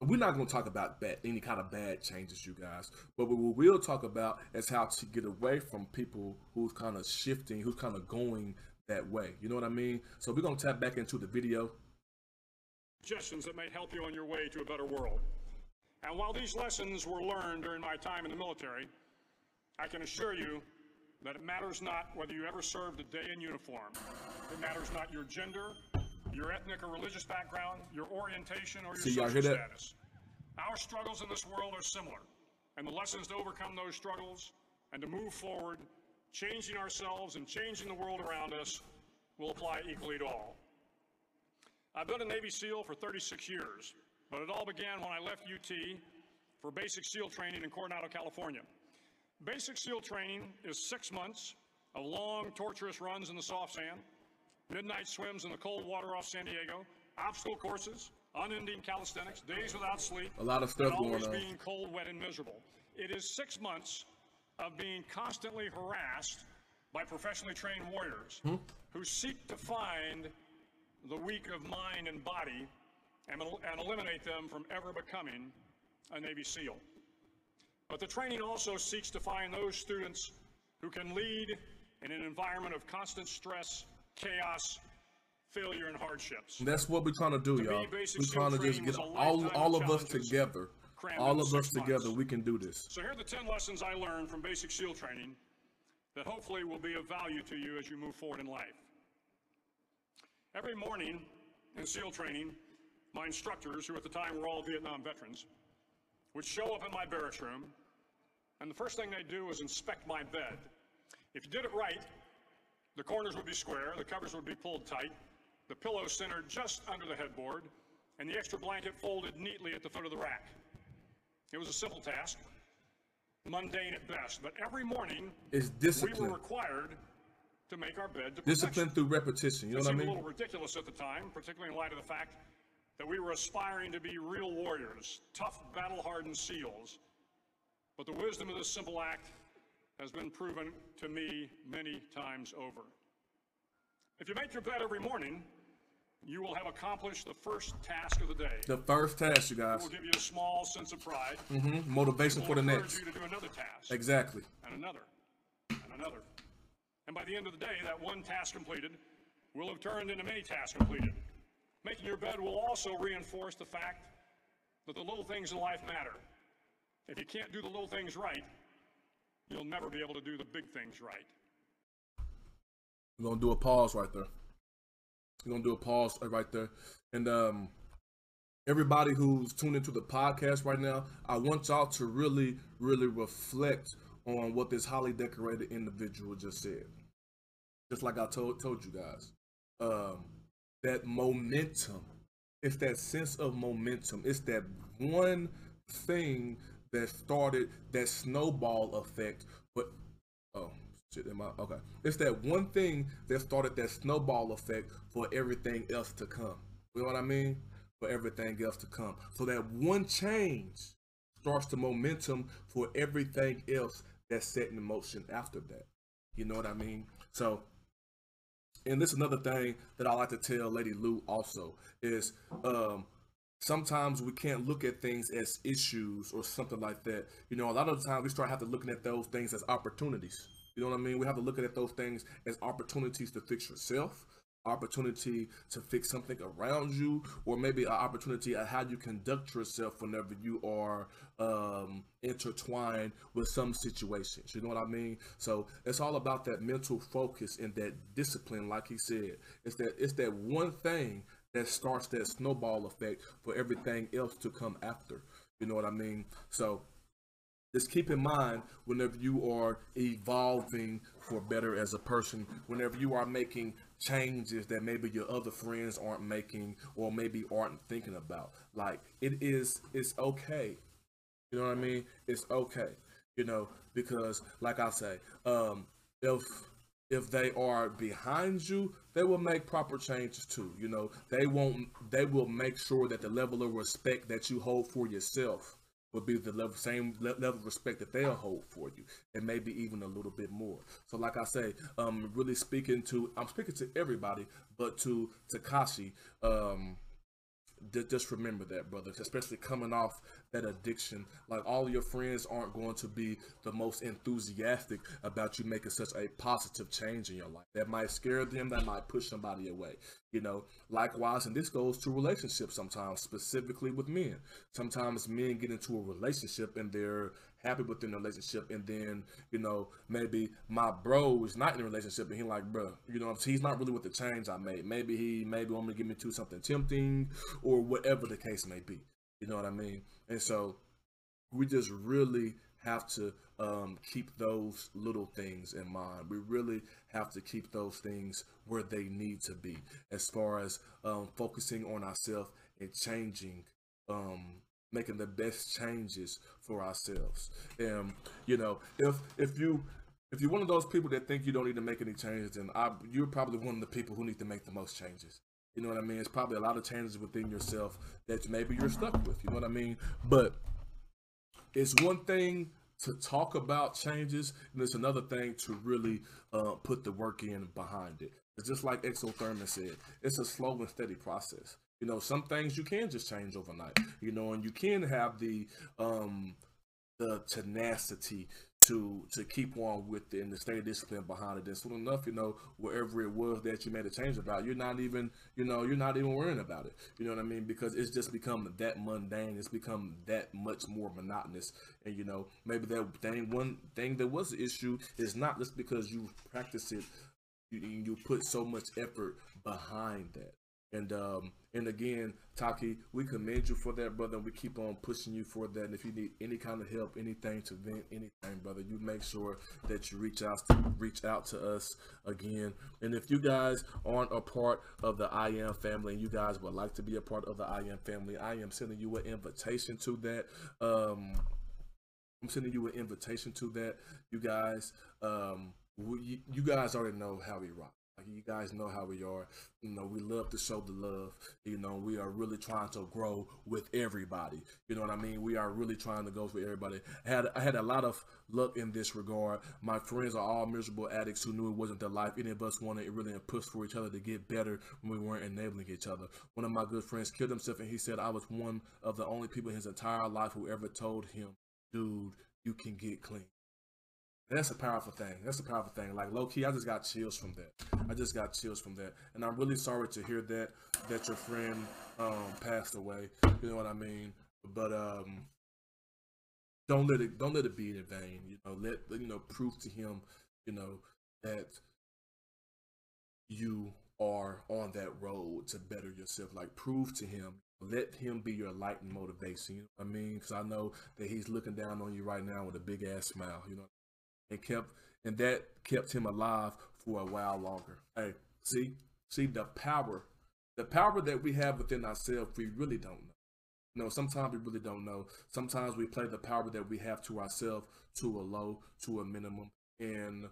we're not going to talk about bad, any kind of bad changes, you guys. But what we will talk about is how to get away from people who's kind of shifting, who's kind of going that way. You know what I mean? So we're going to tap back into the video. suggestions that may help you on your way to a better world. And while these lessons were learned during my time in the military, I can assure you that it matters not whether you ever served a day in uniform. It matters not your gender, your ethnic or religious background, your orientation, or your See, social status. Our struggles in this world are similar, and the lessons to overcome those struggles and to move forward, changing ourselves and changing the world around us, will apply equally to all. I've been a Navy SEAL for 36 years, but it all began when I left UT for basic SEAL training in Coronado, California. Basic SEAL training is six months of long, torturous runs in the soft sand, midnight swims in the cold water off San Diego, obstacle courses, unending calisthenics, days without sleep, A lot of stuff and going always on. being cold, wet, and miserable. It is six months of being constantly harassed by professionally trained warriors Hmm? who seek to find the weak of mind and body and, and eliminate them from ever becoming a Navy SEAL. But the training also seeks to find those students who can lead in an environment of constant stress, chaos, failure, and hardships. That's what we're trying to do, y'all. We're trying to just get all all of us together. All of us months. together, we can do this. So here are the 10 lessons I learned from basic SEAL training that hopefully will be of value to you as you move forward in life. Every morning in SEAL training, my instructors, who at the time were all Vietnam veterans, would show up in my barracks room, and the first thing they'd do was inspect my bed. If you did it right, the corners would be square, the covers would be pulled tight, the pillow centered just under the headboard, and the extra blanket folded neatly at the foot of the rack. It was a simple task, mundane at best, but every morning It's we were required to make our bed to Discipline perfection. through repetition. You know It what I seemed a little ridiculous at the time, particularly in light of the fact that we were aspiring to be real warriors, tough, battle-hardened SEALs. But the wisdom of this simple act has been proven to me many times over. If you make your bed every morning, you will have accomplished the first task of the day. The first task, you It guys. will give you a small sense of pride. Mm-hmm. Motivation for the next. you to do another task Exactly. and another, and another. And by the end of the day, that one task completed will have turned into many tasks completed. Making your bed will also reinforce the fact that the little things in life matter. If you can't do the little things right, you'll never be able to do the big things right. We're gonna do a pause right there. We're gonna do a pause right there. And um everybody who's tuned into the podcast right now, I want y'all to really, really reflect on what this highly decorated individual just said. Just like I told told you guys. Um that momentum. It's that sense of momentum. It's that one thing that started that snowball effect. But oh shit, am I okay? It's that one thing that started that snowball effect for everything else to come. You know what I mean? For everything else to come. So that one change starts the momentum for everything else that's set in motion after that. You know what I mean? So and this is another thing that I like to tell Lady Lou also is um sometimes we can't look at things as issues or something like that. You know, a lot of the time we start having to looking at those things as opportunities. You know what I mean? We have to look at those things as opportunities to fix yourself, opportunity to fix something around you, or maybe an opportunity at how you conduct yourself whenever you are um, intertwined with some situations. You know what I mean? So it's all about that mental focus and that discipline, like he said. It's that it's that one thing that starts that snowball effect for everything else to come after. You know what I mean? So just keep in mind whenever you are evolving for better as a person, whenever you are making changes that maybe your other friends aren't making or maybe aren't thinking about. Like it is it's okay. You know what I mean? It's okay. You know, because like I say, um if if they are behind you, they will make proper changes too. You know, they won't they will make sure that the level of respect that you hold for yourself will be the level, same le- level of respect that they'll hold for you, and maybe even a little bit more. So, like I say, um, really speaking to, I'm speaking to everybody, but to Takashi, um, ju- just remember that, brother. Especially coming off that addiction, like all your friends aren't going to be the most enthusiastic about you making such a positive change in your life. That might scare them. That might push somebody away. You know. Likewise, and this goes to relationships sometimes, specifically with men. Sometimes men get into a relationship and they're happy within the relationship, and then you know maybe my bro is not in a relationship, and he like, bro, you know, he's not really with the change I made. Maybe he maybe want me to get me to something tempting, or whatever the case may be. You know what I mean? And so we just really have to um, keep those little things in mind. We really have to keep those things where they need to be, as far as um, focusing on ourselves and changing, um, making the best changes for ourselves. And you know, if if you if you're one of those people that think you don't need to make any changes, then I, you're probably one of the people who need to make the most changes. You know what I mean? It's probably a lot of changes within yourself that maybe you're stuck with. You know what I mean? But it's one thing to talk about changes, and it's another thing to really uh, put the work in behind it. It's just like Exothermic said, it's a slow and steady process. You know, some things you can just change overnight. You know, and you can have the um, the tenacity to to keep on with it and to stay disciplined behind it. And soon enough, you know, wherever it was that you made a change about, you're not even, you know, you're not even worrying about it. You know what I mean? Because it's just become that mundane. It's become that much more monotonous. And you know, maybe that thing, one thing that was the issue is not just because you practice it, you, you put so much effort behind that. And um, and again, Taki, we commend you for that, brother. We keep on pushing you for that. And if you need any kind of help, anything to vent, anything, brother, you make sure that you reach out to reach out to us again. And if you guys aren't a part of the I am family and you guys would like to be a part of the I am family, I am sending you an invitation to that. Um, I'm sending you an invitation to that, you guys. Um, we, you guys already know how we rock. You guys know how we are. You know, we love to show the love. You know, we are really trying to grow with everybody. You know what I mean? We are really trying to go for everybody. I had I had a lot of luck in this regard. My friends are all miserable addicts who knew it wasn't their life. Any of us wanted really pushed for each other to get better when we weren't enabling each other. One of my good friends killed himself and he said I was one of the only people in his entire life who ever told him, dude, you can get clean. And that's a powerful thing. That's a powerful thing. Like low key, I just got chills from that. I just got chills from that, and I'm really sorry to hear that that your friend um, passed away. You know what I mean? But um, don't let it don't let it be in vain. You know, let you know prove to him, you know, that you are on that road to better yourself. Like prove to him. Let him be your light and motivation. You know what I mean? Because I know that he's looking down on you right now with a big ass smile. You know, and kept and that kept him alive for a while longer. Hey, see, see the power, the power that we have within ourselves, we really don't know. You know, sometimes we really don't know. Sometimes we play the power that we have to ourselves to a low, to a minimum. And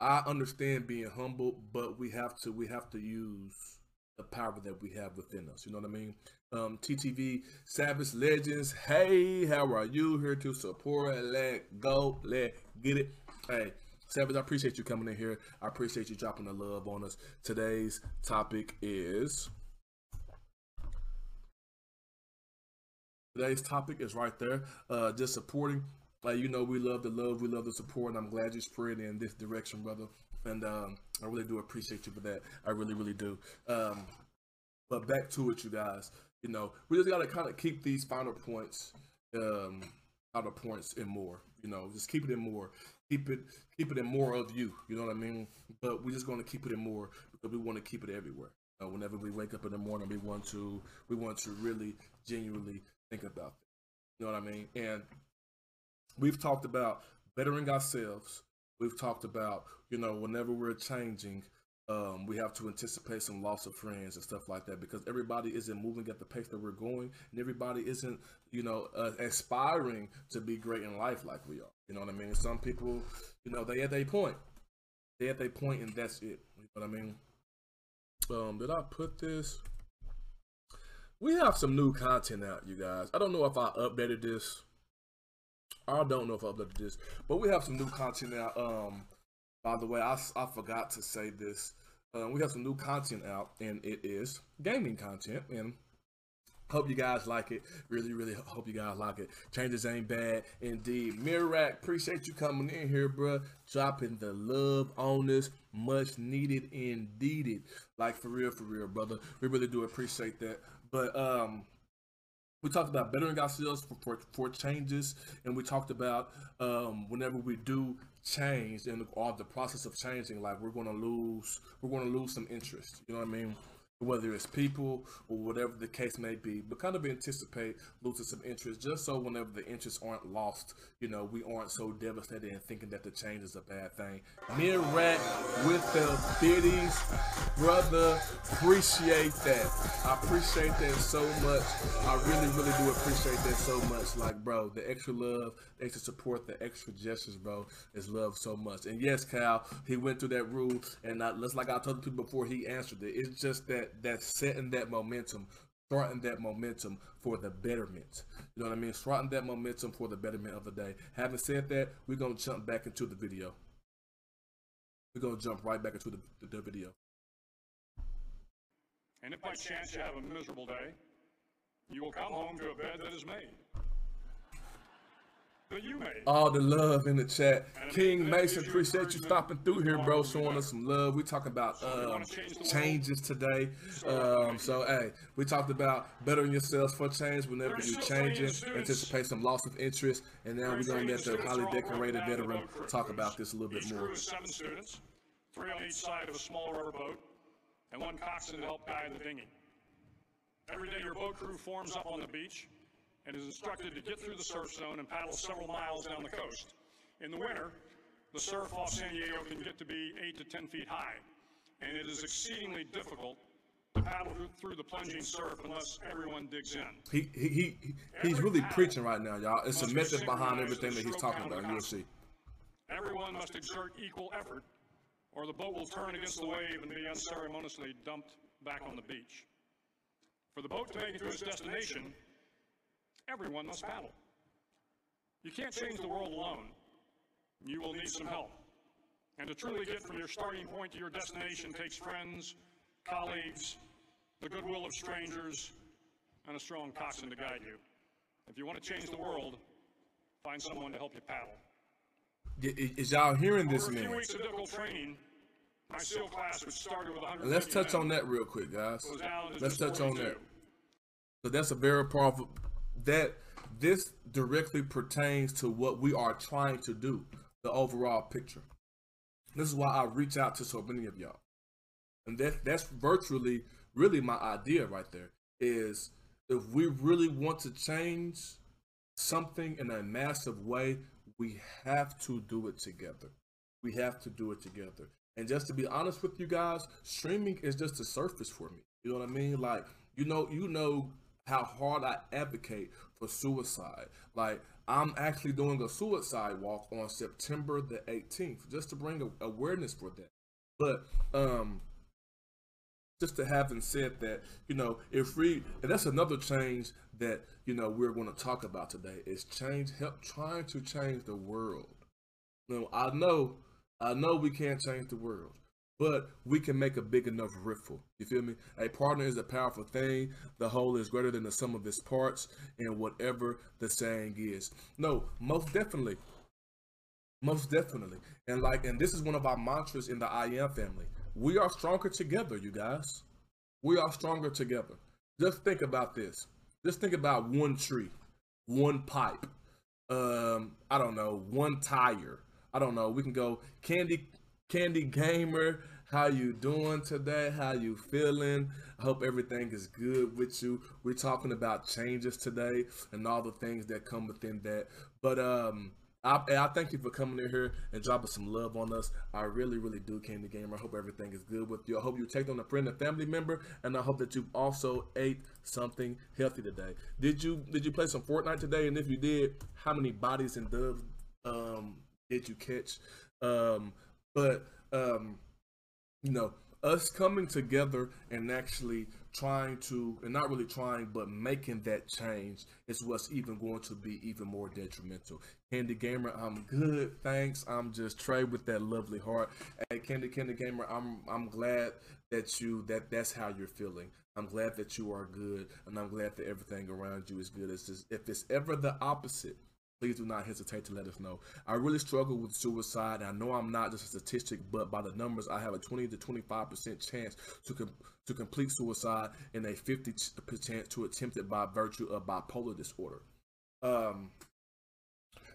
I understand being humble, but we have to we have to use the power that we have within us. You know what I mean? Um, TTV Savage Legends. Hey, how are you? Here to support. Let go. Let get it. Hey, Savage, I appreciate you coming in here. I appreciate you dropping the love on us. Today's topic is. Today's topic is right there. Uh, just supporting. Like you know, we love the love, we love the support, and I'm glad you spread in this direction, brother. And um, I really do appreciate you for that. I really, really do. Um, but back to it, you guys. You know, we just gotta kind of keep these final points, um, final points and more. You know, just keep it in more. Keep it, keep it in more of you. You know what I mean? But we're just gonna keep it in more because we want to keep it everywhere. Uh, whenever we wake up in the morning, we want to, we want to really, genuinely think about it. You know what I mean? And we've talked about bettering ourselves. We've talked about, you know, whenever we're changing, um, we have to anticipate some loss of friends and stuff like that because everybody isn't moving at the pace that we're going, and everybody isn't, you know, uh, aspiring to be great in life like we are. You know what I mean? Some people, you know, they at their point, they at their point, and that's it. You know what I mean? Um, did I put this? We have some new content out, you guys. I don't know if I updated this. I don't know if I updated this, but we have some new content out. Um, by the way, I, I forgot to say this. Uh, we have some new content out, and it is gaming content. And hope you guys like it. Really, really hope you guys like it. Changes ain't bad, indeed. Mirak, appreciate you coming in here, bro. Dropping the love on this, much needed, indeed. Like for real, for real, brother. We really do appreciate that. But um, we talked about bettering ourselves for, for, for changes and we talked about um, whenever we do change and all the process of changing like we're going to lose we're going to lose some interest you know what i mean whether it's people or whatever the case may be, but kind of anticipate losing some interest just so whenever the interests aren't lost, you know, we aren't so devastated and thinking that the change is a bad thing. Mirac with the biddies, brother, appreciate that. I appreciate that so much. I really, really do appreciate that so much. Like, bro, the extra love, the extra support, the extra gestures, bro, is love so much. And yes, Cal, he went through that rule, and I, just like I told the people before, he answered it. It's just that that setting that momentum, starting that momentum for the betterment. You know what I mean? Starting that momentum for the betterment of the day. Having said that, we're gonna jump back into the video. We're gonna jump right back into the, the video. And if by chance you have a miserable day, you will come home to a bed that is made. All the love in the chat. King Mason, appreciate you stopping through here, bro, showing us some love. We talk about um, changes today. Um, so, hey, we talked about bettering yourselves for change whenever you're changing, anticipate some loss of interest, and now we're going to let the highly decorated veteran talk about this a little bit more. seven students, three on each side of a small rubber boat, and one coxswain to help guide the dinghy. Every day, your boat crew forms up on the beach and is instructed to get through the surf zone and paddle several miles down the coast. In the winter, the surf off San Diego can get to be 8 to 10 feet high, and it is exceedingly difficult to paddle through- through the plunging surf unless everyone digs in. He, he, he, he's really preaching right now, y'all. It's a method behind everything that he's talking about. You'll see. Everyone must exert equal effort, or the boat will turn against the wave and be unceremoniously dumped back on the beach. For the boat to make it to its destination, everyone must paddle. You can't change the world alone. You will need some help. And to truly get from your starting point to your destination takes friends, colleagues, the goodwill of strangers, and a strong coxswain to guide you. If you want to change the world, find someone to help you paddle. Y- y- Is y'all hearing this Over a few man? weeks of difficult training, my SEAL class, which started with 100. And let's touch on that real quick, guys. Was down to Let's touch on that. So that's a very powerful. That this directly pertains to what we are trying to do, the overall picture. This is why I reach out to so many of y'all, and that that's virtually really my idea right there. Is if we really want to change something in a massive way, we have to do it together. We have to do it together. And just to be honest with you guys, streaming is just the surface for me. You know what I mean? Like, you know, you know how hard I advocate for suicide. Like, I'm actually doing a suicide walk on September the 18th just to bring awareness for that. But um just to having said that, you know, if we and that's another change that you know we're going to talk about today is change help trying to change the world. You know, I know, I know we can't change the world, but we can make a big enough riffle. You feel me? A partner is a powerful thing. The whole is greater than the sum of its parts, and whatever the saying is. No, most definitely. Most definitely. And like, and this is one of our mantras in the I am family. We are stronger together, you guys. We are stronger together. Just think about this. Just think about one tree, one pipe, um, I don't know, one tire. I don't know. We can go candy candy gamer. How you doing today? How you feeling? I hope everything is good with you. We're talking about changes today and all the things that come within that. But um I, I thank you for coming in here and dropping some love on us. I really, really do, Candy Gamer. I hope everything is good with you. I hope you take on a friend and family member, and I hope that you also ate something healthy today. Did you did you play some Fortnite today? And if you did, how many bodies and doves um, did you catch? Um, but um, you know, us coming together and actually trying to, and not really trying, but making that change is what's even going to be even more detrimental. Candy Gamer, I'm good, thanks. I'm just Trey with that lovely heart. Hey, Candy Candy Gamer, I'm I'm glad that you that that's how you're feeling. I'm glad that you are good, and I'm glad that everything around you is good. It's just if it's ever the opposite, please do not hesitate to let us know. I really struggle with suicide. I know I'm not just a statistic, but by the numbers, I have a 20 to 25 percent chance to com- to complete suicide and a 50 percent to attempt it by virtue of bipolar disorder. Um,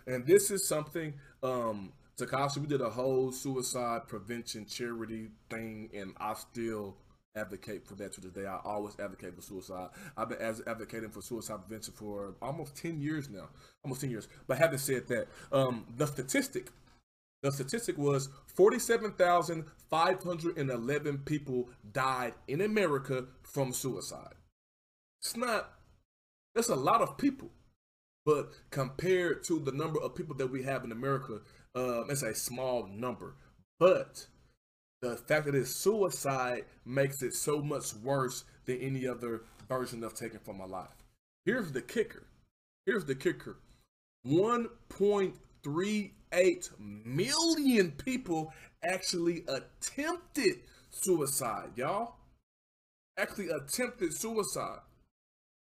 and this is something um Takashi, we did a whole suicide prevention charity thing, and I still advocate for that to this day. I always advocate for suicide. I've been as advocating for suicide prevention for almost ten years now, almost ten years. But having said that, um, the statistic, the statistic was forty-seven thousand five hundred and eleven people died in America from suicide. It's not. That's a lot of people. But compared to the number of people that we have in America, um, it's a small number. But the fact that it's suicide makes it so much worse than any other version of taking from my life. Here's the kicker. Here's the kicker. 1.38 million people actually attempted suicide, y'all. Actually attempted suicide.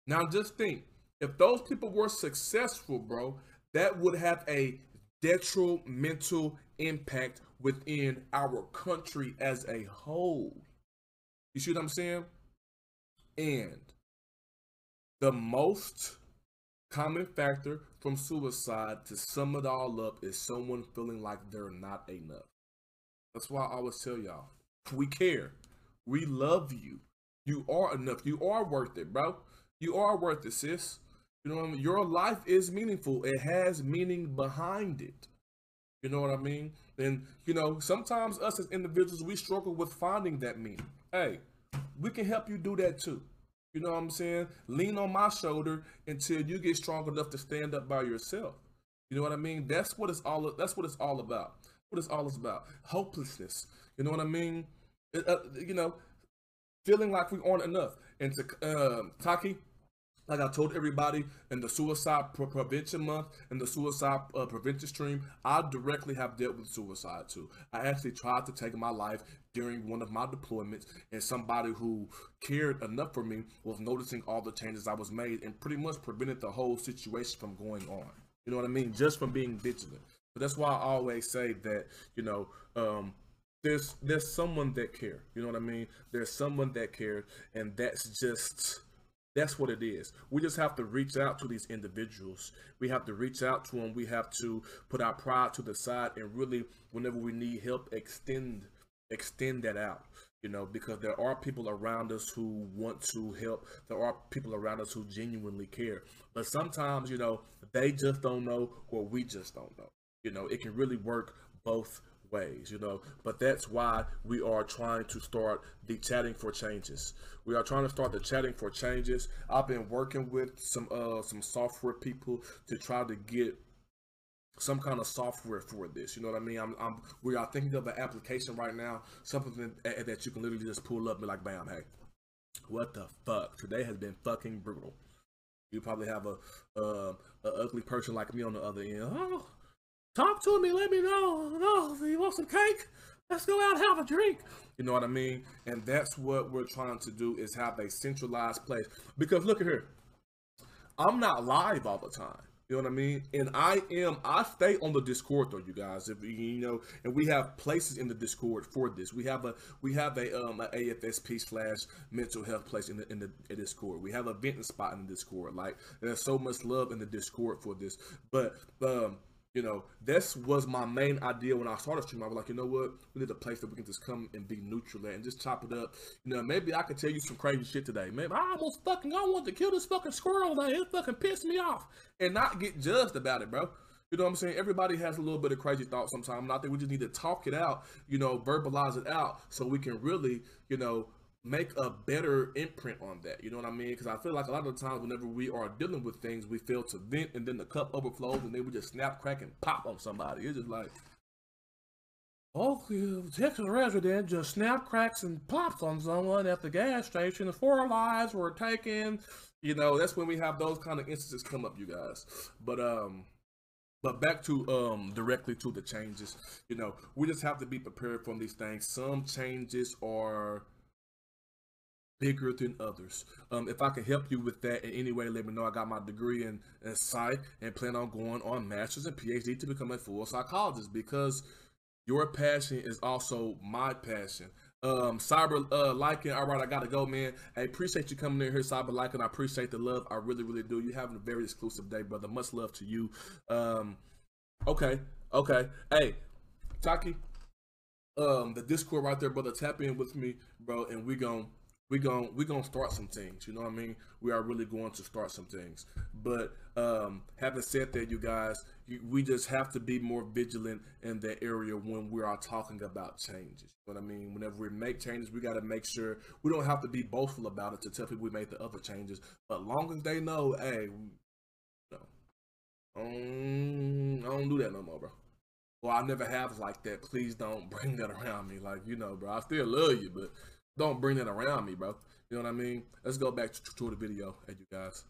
Now just think, if those people were successful, bro, that would have a detrimental impact within our country as a whole. You see what I'm saying? And the most common factor from suicide to sum it all up is someone feeling like they're not enough. That's why I always tell y'all, we care. We love you. You are enough. You are worth it, bro. You are worth it, sis. You know I mean? Your life is meaningful. It has meaning behind it. You know what I mean? And you know, sometimes us as individuals we struggle with finding that meaning. Hey, we can help you do that too. You know what I'm saying? Lean on my shoulder until you get strong enough to stand up by yourself. You know what I mean? That's what it's all. That's what it's all about. What it's all about. Hopelessness. You know what I mean? It, uh, you know, feeling like we aren't enough. And to uh, Taki, like I told everybody in the suicide pre- prevention month and the suicide uh, prevention stream, I directly have dealt with suicide too. I actually tried to take my life during one of my deployments, and somebody who cared enough for me was noticing all the changes I was made and pretty much prevented the whole situation from going on. You know what I mean? Just from being vigilant. So that's why I always say that, you know, um, there's there's someone that care. You know what I mean? There's someone that cared, and that's just that's what it is. We just have to reach out to these individuals. We have to reach out to them. We have to put our pride to the side and really, whenever we need help, extend extend that out. You know, because there are people around us who want to help. There are people around us who genuinely care. But sometimes, you know, they just don't know, or we just don't know. You know, it can really work both ways, you know. But that's why we are trying to start the chatting for changes. We are trying to start the chatting for changes. I've been working with some uh some software people to try to get some kind of software for this. You know what I mean? I'm, I'm we are thinking of an application right now, something that, that you can literally just pull up and be like, bam, hey, what the fuck? Today has been fucking brutal. You probably have a uh, a ugly person like me on the other end. Oh, talk to me. Let me know. Oh, you want some cake? Let's go out and have a drink. You know what I mean? And that's what we're trying to do is have a centralized place. Because look at here. I'm not live all the time. You know what I mean? And I am, I stay on the Discord though, you guys. If you know, and we have places in the Discord for this. We have a, we have a, um, a AFSP slash mental health place in the, in the in Discord. We have a venting spot in the Discord. Like, there's so much love in the Discord for this. But, um, you know, this was my main idea when I started streaming. I was like, you know what? We need a place that we can just come and be neutral at and just chop it up. You know, maybe I could tell you some crazy shit today. Maybe I almost fucking I want to kill this fucking squirrel today. It fucking pissed me off. And not get judged about it, bro. You know what I'm saying? Everybody has a little bit of crazy thoughts sometimes. And I think we just need to talk it out, you know, verbalize it out so we can really, you know, make a better imprint on that. You know what I mean? Because I feel like a lot of times whenever we are dealing with things, we fail to vent and then the cup overflows and then we just snap, crack, and pop on somebody. It's just like, oh, Texas resident just snap, cracks, and pops on someone at the gas station. Four lives were taken. You know, that's when we have those kind of instances come up, you guys. But, um, but back to um directly to the changes, you know, we just have to be prepared for these things. Some changes are bigger than others. Um, if I can help you with that in any way, let me know. I got my degree in, in psych and plan on going on master's and PhD to become a full psychologist because your passion is also my passion. Um, cyber uh, liking. All right, I gotta go, man. I appreciate you coming in here, cyber liking. I appreciate the love. I really, really do. You having a very exclusive day, brother. Much love to you. Um, okay, okay. Hey, Taki, um the Discord right there, brother. Tap in with me, bro, and we gon' we gon' we're gonna start some things. You know what I mean? We are really going to start some things. But um having said that, you guys, you, we just have to be more vigilant in that area when we are talking about changes. Know what I mean? Whenever we make changes, we got to make sure we don't have to be boastful about it to tell people we made the other changes. But long as they know, hey, no, don't, I don't do that no more, bro. Well, I never have like that. Please don't bring that around me. Like, you know, bro, I still love you, but don't bring that around me, bro. You know what I mean? Let's go back to, to the video, hey, you guys.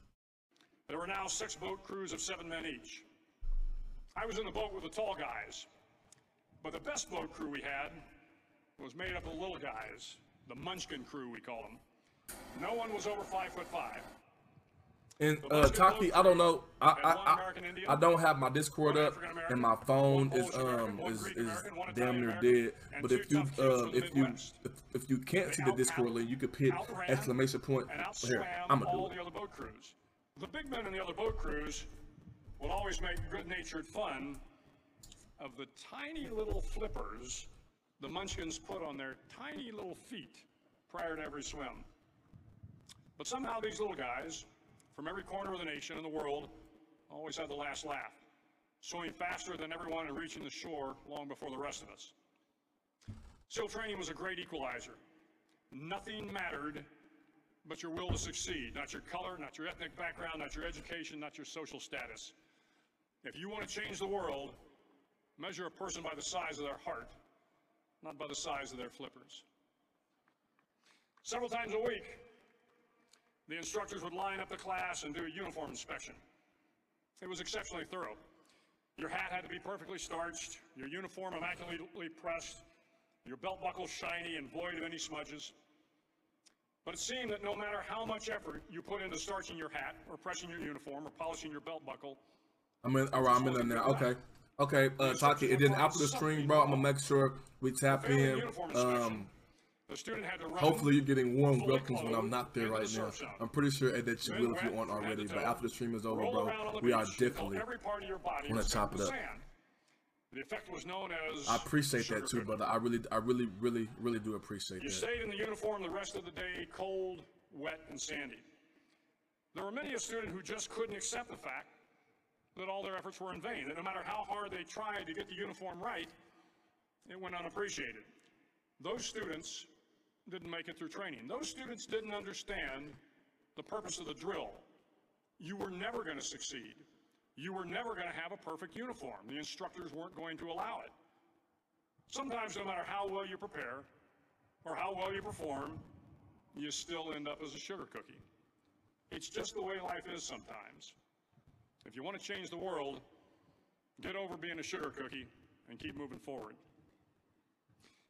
There were now six boat crews of seven men each. I was in the boat with the tall guys, but the best boat crew we had was made up of the little guys, the Munchkin crew, we call them. No one was over five foot five. And uh, Taki, I don't know. I I, I, I don't have my Discord up, and my phone is um is is damn near dead. But if you um if you if, if you can't see the Discord link, you could hit exclamation point. Here, I'm gonna do it. the other boat crews. The big men in the other boat crews will always make good-natured fun of the tiny little flippers the Munchkins put on their tiny little feet prior to every swim. But somehow these little guys, from every corner of the nation and the world, always had the last laugh, swimming faster than everyone and reaching the shore long before the rest of us. SEAL training was a great equalizer. Nothing mattered but your will to succeed, not your color, not your ethnic background, not your education, not your social status. If you want to change the world, measure a person by the size of their heart, not by the size of their flippers. Several times a week, the instructors would line up the class and do a uniform inspection. It was exceptionally thorough. Your hat had to be perfectly starched, your uniform immaculately pressed, your belt buckle shiny and void of any smudges. But it seemed that no matter how much effort you put into starching your hat, or pressing your uniform, or polishing your belt buckle, I'm in. All right, I'm in there now. Okay. Okay, uh, Taki, and then after the stream, bro, I'm gonna make sure we tap in. Um, hopefully you're getting warm welcomes when I'm not there right now. I'm pretty sure that you will if you aren't already. But after the stream is over, bro, around on the we are definitely. every part of your body gonna chop it up. The effect was known as. I appreciate that too, brother. I really, I really, really, really do appreciate You that. You stayed in the uniform the rest of the day, cold, wet, and sandy. There were many a student who just couldn't accept the fact that all their efforts were in vain, that no matter how hard they tried to get the uniform right, it went unappreciated. Those students didn't make it through training. Those students didn't understand the purpose of the drill. You were never going to succeed. You were never going to have a perfect uniform. The instructors weren't going to allow it. Sometimes, no matter how well you prepare or how well you perform, you still end up as a sugar cookie. It's just the way life is sometimes. If you want to change the world, get over being a sugar cookie and keep moving forward.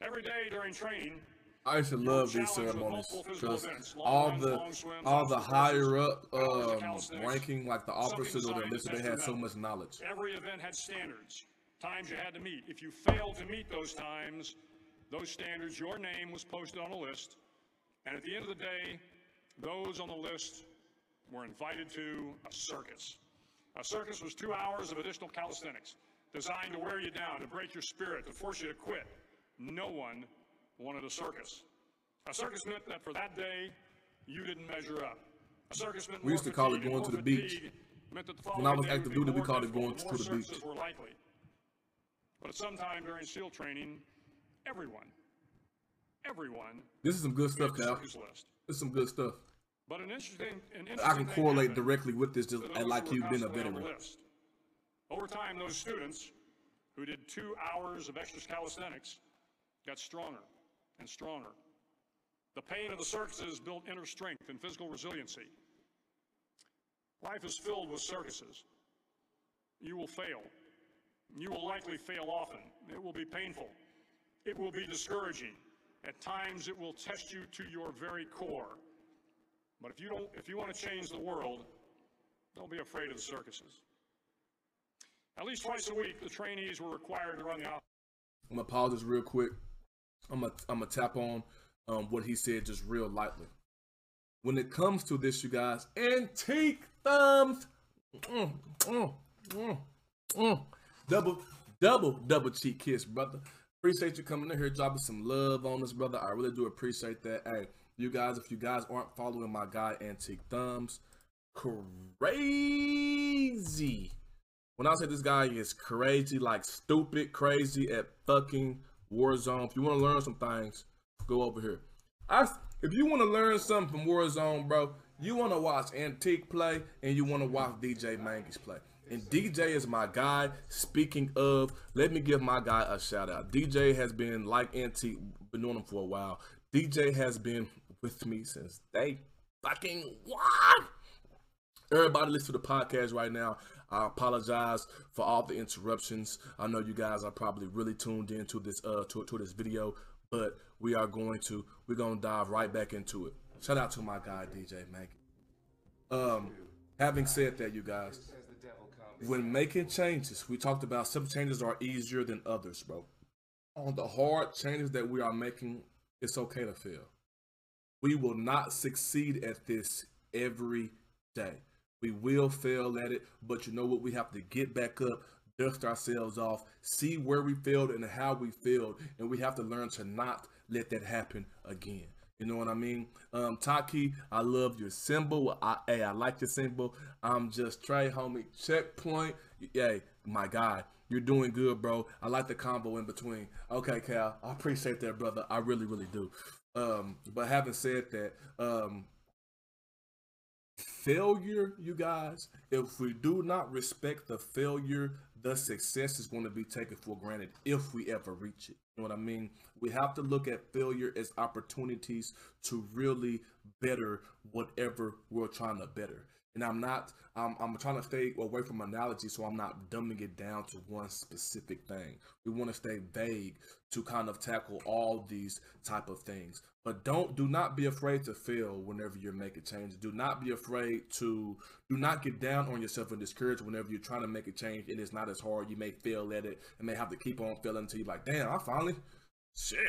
Every day during training, I used to love these ceremonies because all the all the higher up um, ranking, like the officers or the enlisted, they had so much knowledge. Every event had standards, times you had to meet. If you failed to meet those times, those standards, your name was posted on a list. And at the end of the day, those on the list were invited to a circus. A circus was two hours of additional calisthenics designed to wear you down, to break your spirit, to force you to quit. No one wanted a circus. A circus meant that for that day, you didn't measure up. A circus meant We used to call it going to the beach. Meant that the When I was active duty, we called it going to the beach. Were likely. But at some time during SEAL training, everyone, everyone This is some good stuff, Cal. This is some good stuff. But an interesting, an interesting I can correlate happened directly with this, just and like you've been a veteran. list. Over time, those students who did two hours of extra calisthenics got stronger and stronger. The pain of the circuses built inner strength and physical resiliency. Life is filled with circuses. You will fail. You will likely fail often. It will be painful. It will be discouraging. At times, it will test you to your very core. But if you don't, if you want to change the world, don't be afraid of the circuses. At least twice a week, the trainees were required to run the I'm gonna pause this real quick. I'm gonna tap on um, what he said just real lightly. When it comes to this, you guys, antique thumbs, mm, mm, mm, mm. double double double cheek kiss, brother. Appreciate you coming in here, dropping some love on us, brother. I really do appreciate that. Hey, you guys, if you guys aren't following my guy Antique Thumbs, crazy. When I say this guy is crazy, like stupid crazy at fucking Warzone. If you want to learn some things, go over here. I, if you want to learn something from Warzone, bro, you want to watch Antique play and you want to watch DJ Mangus play. And DJ is my guy. Speaking of, let me give my guy a shout out. DJ has been like Antique, been knowing him for a while. DJ has been with me since day fucking what? Everybody listen to the podcast right now. I apologize for all the interruptions. I know you guys are probably really tuned into this uh to, to this video, but we are going to we're gonna dive right back into it. Shout out to my guy DJ Maggie. Um, having said that, you guys, when making changes, we talked about some changes are easier than others, bro. On the hard changes that we are making, it's okay to fail. We will not succeed at this every day. We will fail at it, but you know what? We have to get back up, dust ourselves off, see where we failed and how we failed, and we have to learn to not let that happen again. You know what I mean? Um, Taki, I love your symbol. I, hey, I like your symbol. I'm just Trey, homie. Checkpoint. Hey, my guy, you're doing good, bro. I like the combo in between. Okay, Cal, I appreciate that, brother. I really, really do. Um, but having said that, um, failure, you guys, if we do not respect the failure, the success is going to be taken for granted if we ever reach it. You know what I mean? We have to look at failure as opportunities to really better whatever we're trying to better. And I'm not, I'm, I'm trying to stay away from analogy so I'm not dumbing it down to one specific thing. We want to stay vague to kind of tackle all these type of things. But don't, do not be afraid to fail whenever you're making changes. Do not be afraid to, do not get down on yourself and discouraged whenever you're trying to make a change and it's not as hard. You may fail at it and may have to keep on failing until you're like, damn, I finally, shit,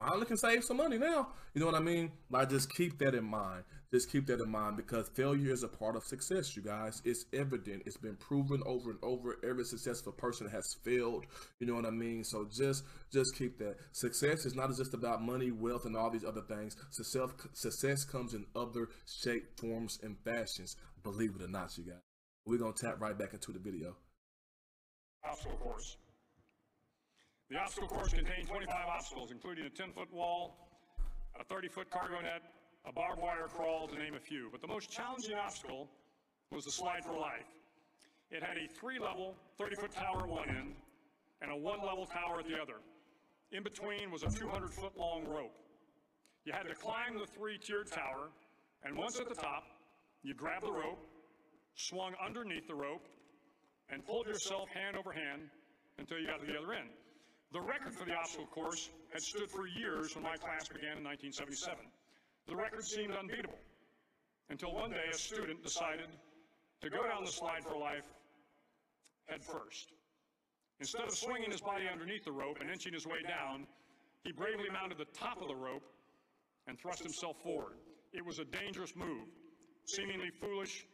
I can save some money now. You know what I mean? Like, just keep that in mind. Just keep that in mind because failure is a part of success, you guys. It's evident. It's been proven over and over. Every successful person has failed. You know what I mean? So just just keep that. Success is not just about money, wealth, and all these other things. Success success comes in other shape, forms, and fashions. Believe it or not, you guys. We're gonna tap right back into the video. The obstacle course contained 25 obstacles, including a 10-foot wall, a 30-foot cargo net, a barbed wire crawl, to name a few. But the most challenging obstacle was the slide for life. It had a three-level, 30-foot tower at one end and a one-level tower at the other. In between was a 200-foot long rope. You had to climb the three-tiered tower, and once at the top, you grabbed the rope, swung underneath the rope, and pulled yourself hand over hand until you got to the other end. The record for the obstacle course had stood for years when my class began in 1977. The record seemed unbeatable until one day a student decided to go down the slide for life head first. Instead of swinging his body underneath the rope and inching his way down, he bravely mounted the top of the rope and thrust himself forward. It was a dangerous move, seemingly foolish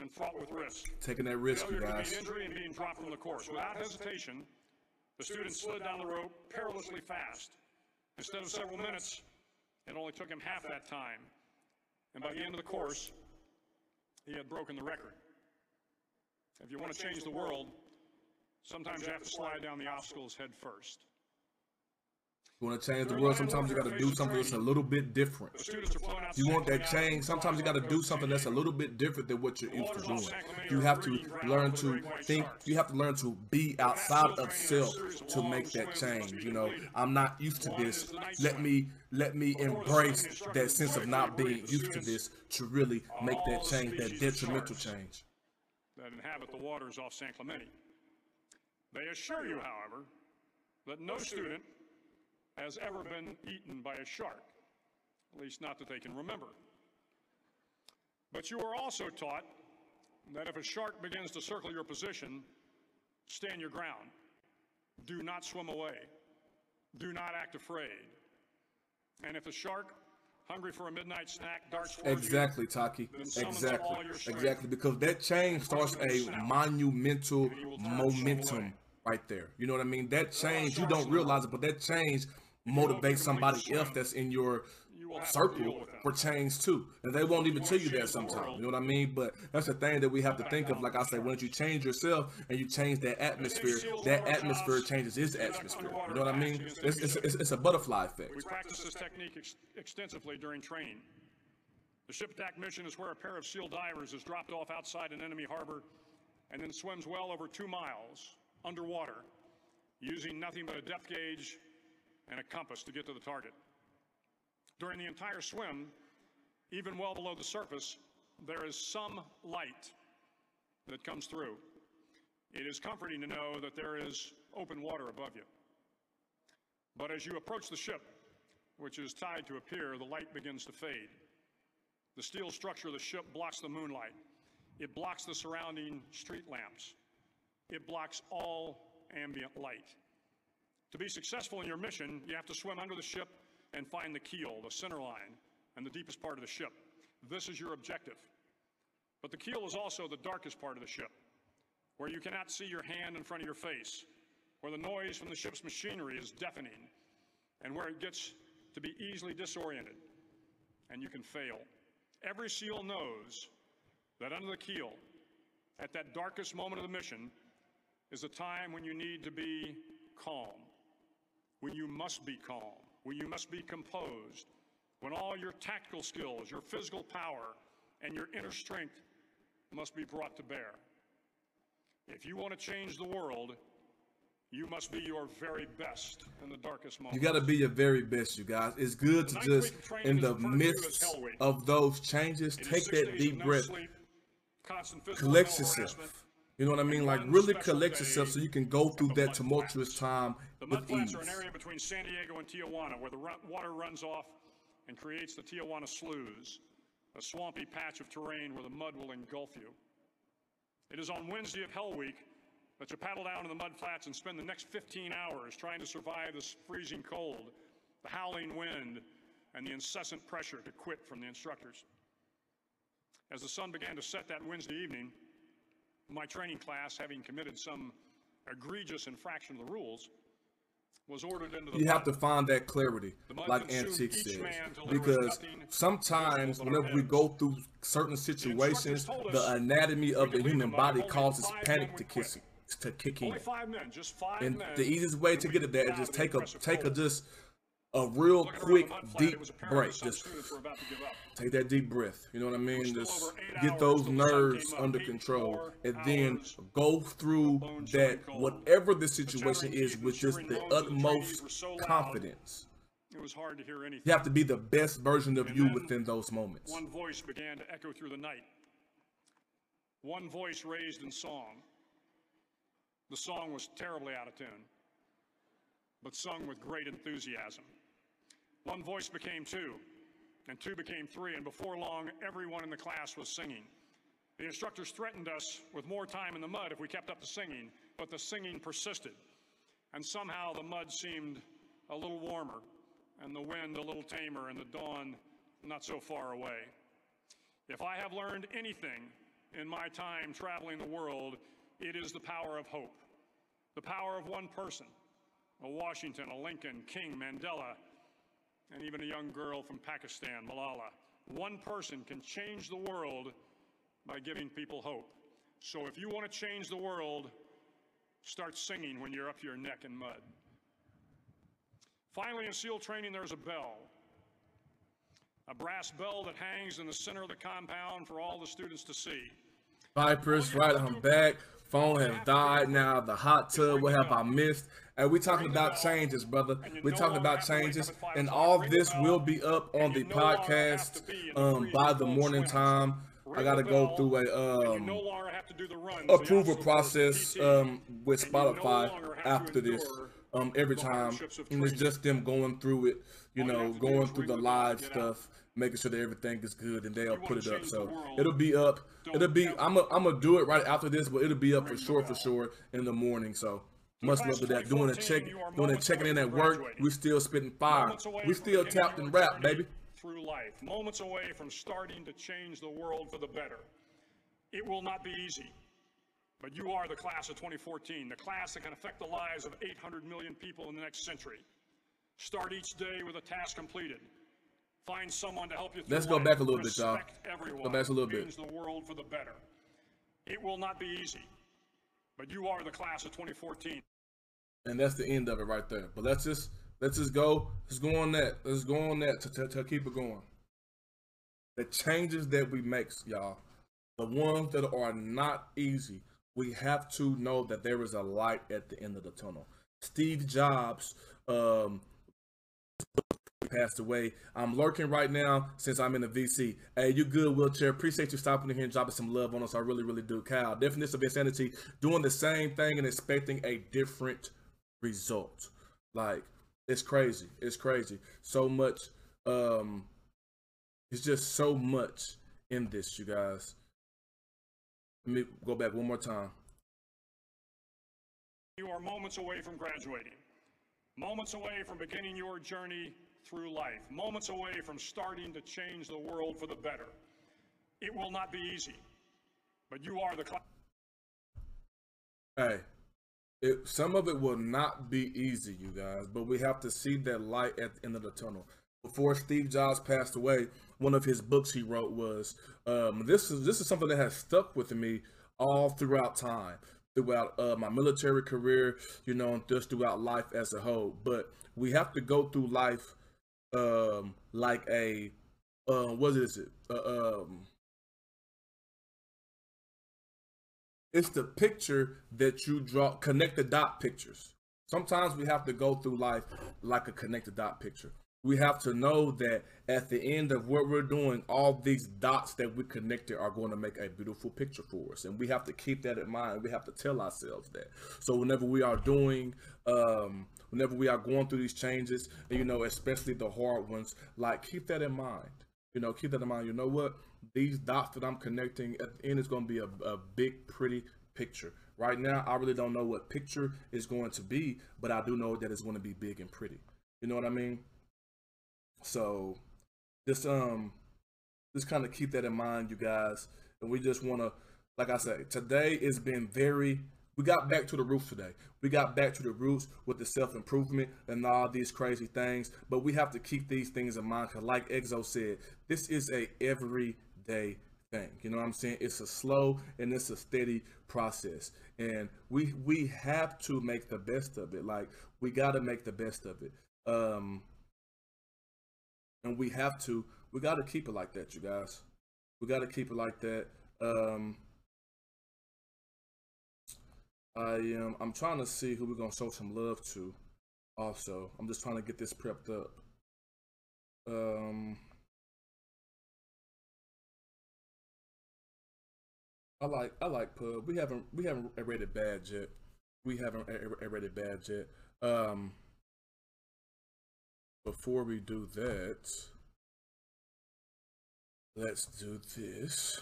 and fraught with risk. Taking that risk, you Failure guys. injury and being dropped from the course. Without hesitation, the student slid down the rope perilously fast. Instead of several minutes, it only took him half that time. And by the end of the course, he had broken the record. If you want to change the world, sometimes you have to slide down the obstacles head first. You want to change the world, sometimes you got to do something that's a little bit different. The students are flown out You want that change, sometimes you got to do something that's a little bit different than what you're used to doing. You have to learn to think, you have to learn to be outside of self to make that change. You know, I'm not used to this. Let me let me embrace that sense of not being used to this to really make that change, that detrimental change. that inhabit the waters off San Clemente. They assure you, however, that no student has ever been eaten by a shark, at least not that they can remember. But you are also taught that if a shark begins to circle your position, stand your ground. Do not swim away. Do not act afraid. And if a shark, hungry for a midnight snack, darts towards you, Exactly, Taki. Then Exactly. Exactly. Because that change starts a monumental momentum right there. You know what I mean? That change, you don't realize it, but that change motivates somebody else that's in your circle for change too. And they won't even tell you that sometimes. You know what I mean? But that's the thing that we have to think of. Like I say, once you change yourself and you change that atmosphere, that atmosphere changes its atmosphere. You know what I mean? It's, it's, it's, it's a butterfly effect. We practice this technique ex- extensively during training. The ship attack mission is where a pair of SEAL divers is dropped off outside an enemy harbor and then swims well over two miles underwater using nothing but a depth gauge and a compass to get to the target. During the entire swim, even well below the surface, there is some light that comes through. It is comforting to know that there is open water above you. But as you approach the ship, which is tied to a pier, the light begins to fade. The steel structure of the ship blocks the moonlight. It blocks the surrounding street lamps. It blocks all ambient light. To be successful in your mission, you have to swim under the ship and find the keel, the center line, and the deepest part of the ship. This is your objective. But the keel is also the darkest part of the ship, where you cannot see your hand in front of your face, where the noise from the ship's machinery is deafening, and where it gets to be easily disoriented, and you can fail. Every SEAL knows that under the keel, at that darkest moment of the mission, is a time when you need to be calm, when you must be calm, when you must be composed, when all your tactical skills, your physical power, and your inner strength must be brought to bear. If you want to change the world, you must be your very best in the darkest moments. You got to be your very best, you guys. It's good to just, in the midst of those changes, take that deep breath, collect yourself. You know what I mean? Like really collect yourself so you can go through that tumultuous time The mud with flats are an area between San Diego and Tijuana where the run- water runs off and creates the Tijuana Sloughs, a swampy patch of terrain where the mud will engulf you. It is on Wednesday of Hell Week that you paddle down to the mud flats and spend the next 15 hours trying to survive this freezing cold, the howling wind, and the incessant pressure to quit from the instructors. As the sun began to set that Wednesday evening, my training class, having committed some egregious infraction of the rules, was ordered into the You have to find that clarity, like Antique says, man till there was because sometimes visible but our whenever we go through certain situations, us the anatomy of the human the body causes panic to kiss to kick in. Men, And the easiest way to get at that is just take a take a just a real quick deep it was apparent break. Just students were about to give up. take that deep breath. You know what I mean? Just get those till the sun nerves under control, and then go through that whatever the situation is with just the bones of the trainees utmost were so loud. confidence. It was hard to hear anything. You have to be the best version of you within those moments. One voice began to echo through the night. One voice raised in song. The song was terribly out of tune, but sung with great enthusiasm. One voice became two, and two became three, and before long, everyone in the class was singing. The instructors threatened us with more time in the mud if we kept up the singing, but the singing persisted. And somehow the mud seemed a little warmer, and the wind a little tamer, and the dawn not so far away. If I have learned anything in my time traveling the world, it is the power of hope. The power of one person a Washington, a Lincoln, King, Mandela, and even a young girl from Pakistan, Malala. One person can change the world by giving people hope. So if you want to change the world, start singing when you're up your neck in mud. Finally, in SEAL training, there's a bell. A brass bell that hangs in the center of the compound for all the students to see. Vipers, right? I'm back. Phone has died now. The hot tub. What have I missed? And we talking about changes, brother. We're talking about changes, and all this will be up on the podcast um, by the morning time. I gotta go through a um, no longer have to do the runs, the approval process um, with and you no Spotify have after this um, every time. And it's just them going through it, you know, have going through the ring the bell live stuff, making sure that everything is good, and they'll put it up. So world, it'll be up. It'll be. I'm. A, I'm gonna do it right after this, but it'll be up for sure, for sure in the morning. So. Much love to that. Doing a check, doing a checking in at work. We still spitting fire. We still tapped and rap, baby. Through life, moments away from starting to change the world for the better. It will not be easy. But you are the class of 2014, the class that can affect the lives of 800 million people in the next century. Start each day with a task completed. Find someone to help you Let's go life. back a little bit, y'all. Everyone. Go back a little bit. The world for the better. It will not be easy, but you are the class of 2014. and that's the end of it right there. But let's just let's just go. Let's go on that. Let's go on that to, to, to keep it going. The changes that we make, y'all, the ones that are not easy, we have to know that there is a light at the end of the tunnel. Steve Jobs um, passed away. I'm lurking right now since I'm in the VC. Hey, you good, wheelchair? Appreciate you stopping in here and dropping some love on us. I really, really do. Kyle, definition of insanity, doing the same thing and expecting a different result. Like, it's crazy. It's crazy. So much. Um, it's just so much in this, you guys. Let me go back one more time. You are moments away from graduating, moments away from beginning your journey through life, moments away from starting to change the world for the better. It will not be easy, but you are the class. Hey, it, some of it will not be easy, you guys, but we have to see that light at the end of the tunnel. Before Steve Jobs passed away, one of his books he wrote was um, this is this is something that has stuck with me all throughout time, throughout uh, my military career, you know, just throughout life as a whole. But we have to go through life um, like a uh, what is it? Uh, um, it's the picture that you draw connect the dot pictures sometimes we have to go through life like a connected dot picture we have to know that at the end of what we're doing all these dots that we connected are going to make a beautiful picture for us and we have to keep that in mind we have to tell ourselves that so whenever we are doing um whenever we are going through these changes and you know especially the hard ones like keep that in mind you know, keep that in mind. You know what? These dots that I'm connecting at the end is going to be a, a big, pretty picture. Right now, I really don't know what picture is going to be, but I do know that it's going to be big and pretty. You know what I mean? So, just um, just kind of keep that in mind, you guys. And we just want to, like I said, today has been very. We got back to the roots today. We got back to the roots with the self improvement and all these crazy things. But we have to keep these things in mind because, like Exo said, this is a everyday thing. You know what I'm saying? It's a slow and it's a steady process, and we we have to make the best of it. Like we got to make the best of it. Um, and we have to we got to keep it like that you guys. We got to keep it like that. Um i am i'm trying to see who we're gonna show some love to also. I'm just trying to get this prepped up. Um i like i like pub. We haven't we haven't rated bad yet. We haven't rated bad yet. Um before we do that, let's do this.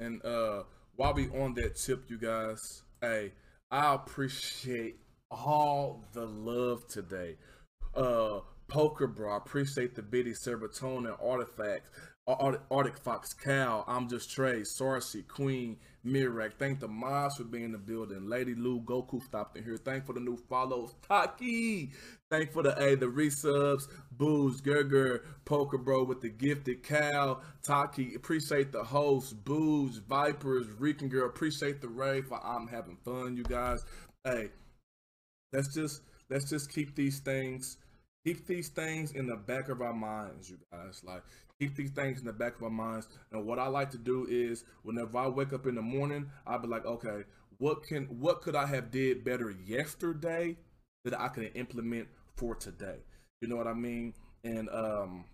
And uh while we on that tip, you guys, hey, I appreciate all the love today. Uh Poker Bro, I appreciate the bitty serotonin artifact. Arctic, Arctic Fox Cow, I'm just Trey, Sarcy, Queen, Mirak. Thank the mods for being in the building. Lady Lou, Goku stopped in here. Thank for the new follows. Taki. Thank for the a the resubs. Booze, Gerger, Poker Bro with the gifted Cal. Taki, appreciate the host. Booze, Vipers, Rican Girl. Appreciate the rave. I'm having fun, you guys. Hey, let's just let's just keep these things keep these things in the back of our minds, you guys. Like keep these things in the back of our minds. And what I like to do is whenever I wake up in the morning, I'll be like, okay, what can what could I have did better yesterday that I can implement for today? You know what I mean? And um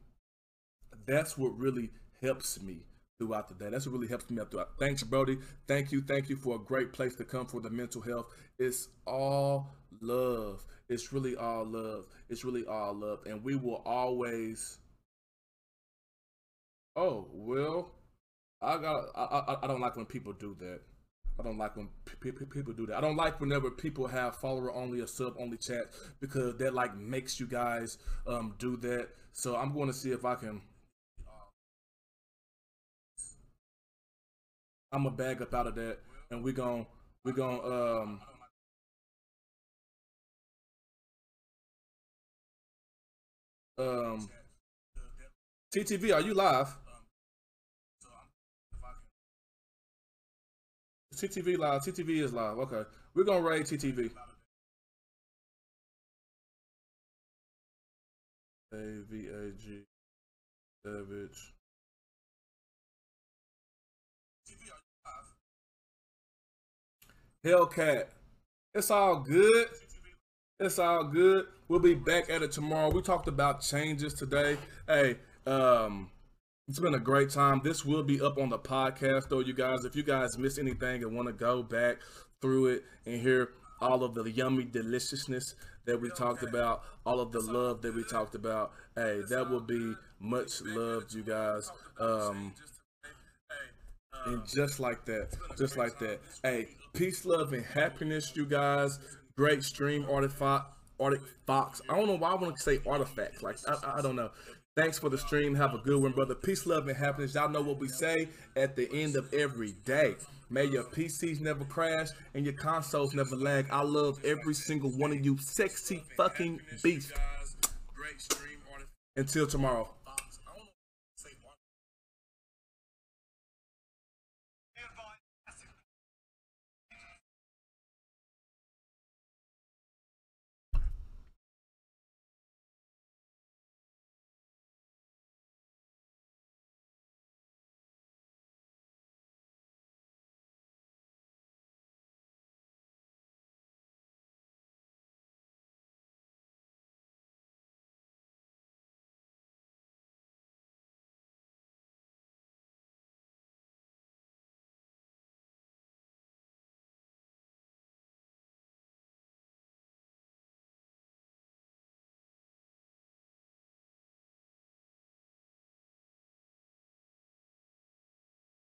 that's what really helps me throughout the day. That's what really helps me up throughout. Thanks, Brody. Thank you. Thank you for a great place to come for the mental health. It's all love. It's really all love. It's really all love. And we will always. Oh, well, I got. I, I, I don't like when people do that. I don't like when p- p- people do that. I don't like whenever people have follower only or sub only chat because that like makes you guys um do that. So I'm going to see if I can I'm gonna bag up out of that, and we gon' we gon' um. Um, TTV, are you live? TTV live. TTV is live. Okay, we're gonna raid TTV. A V A G Savage. Hellcat. It's all good. It's all good. We'll be back at it tomorrow. We talked about changes today. Hey, um, it's been a great time. This will be up on the podcast, though, you guys. If you guys miss anything and want to go back through it and hear all of the yummy deliciousness that we talked about, all of the love that we talked about, hey, that will be much loved, you guys. Um, and just like that, just like that. Hey, peace, love, and happiness, you guys. Great stream, artifact, artifacts. I don't know why I want to say artifacts. Like I, I don't know. Thanks for the stream. Have a good one, brother. Peace, love, and happiness. Y'all know what we say at the end of every day. May your PCs never crash and your consoles never lag. I love every single one of you, sexy fucking beast. Until tomorrow.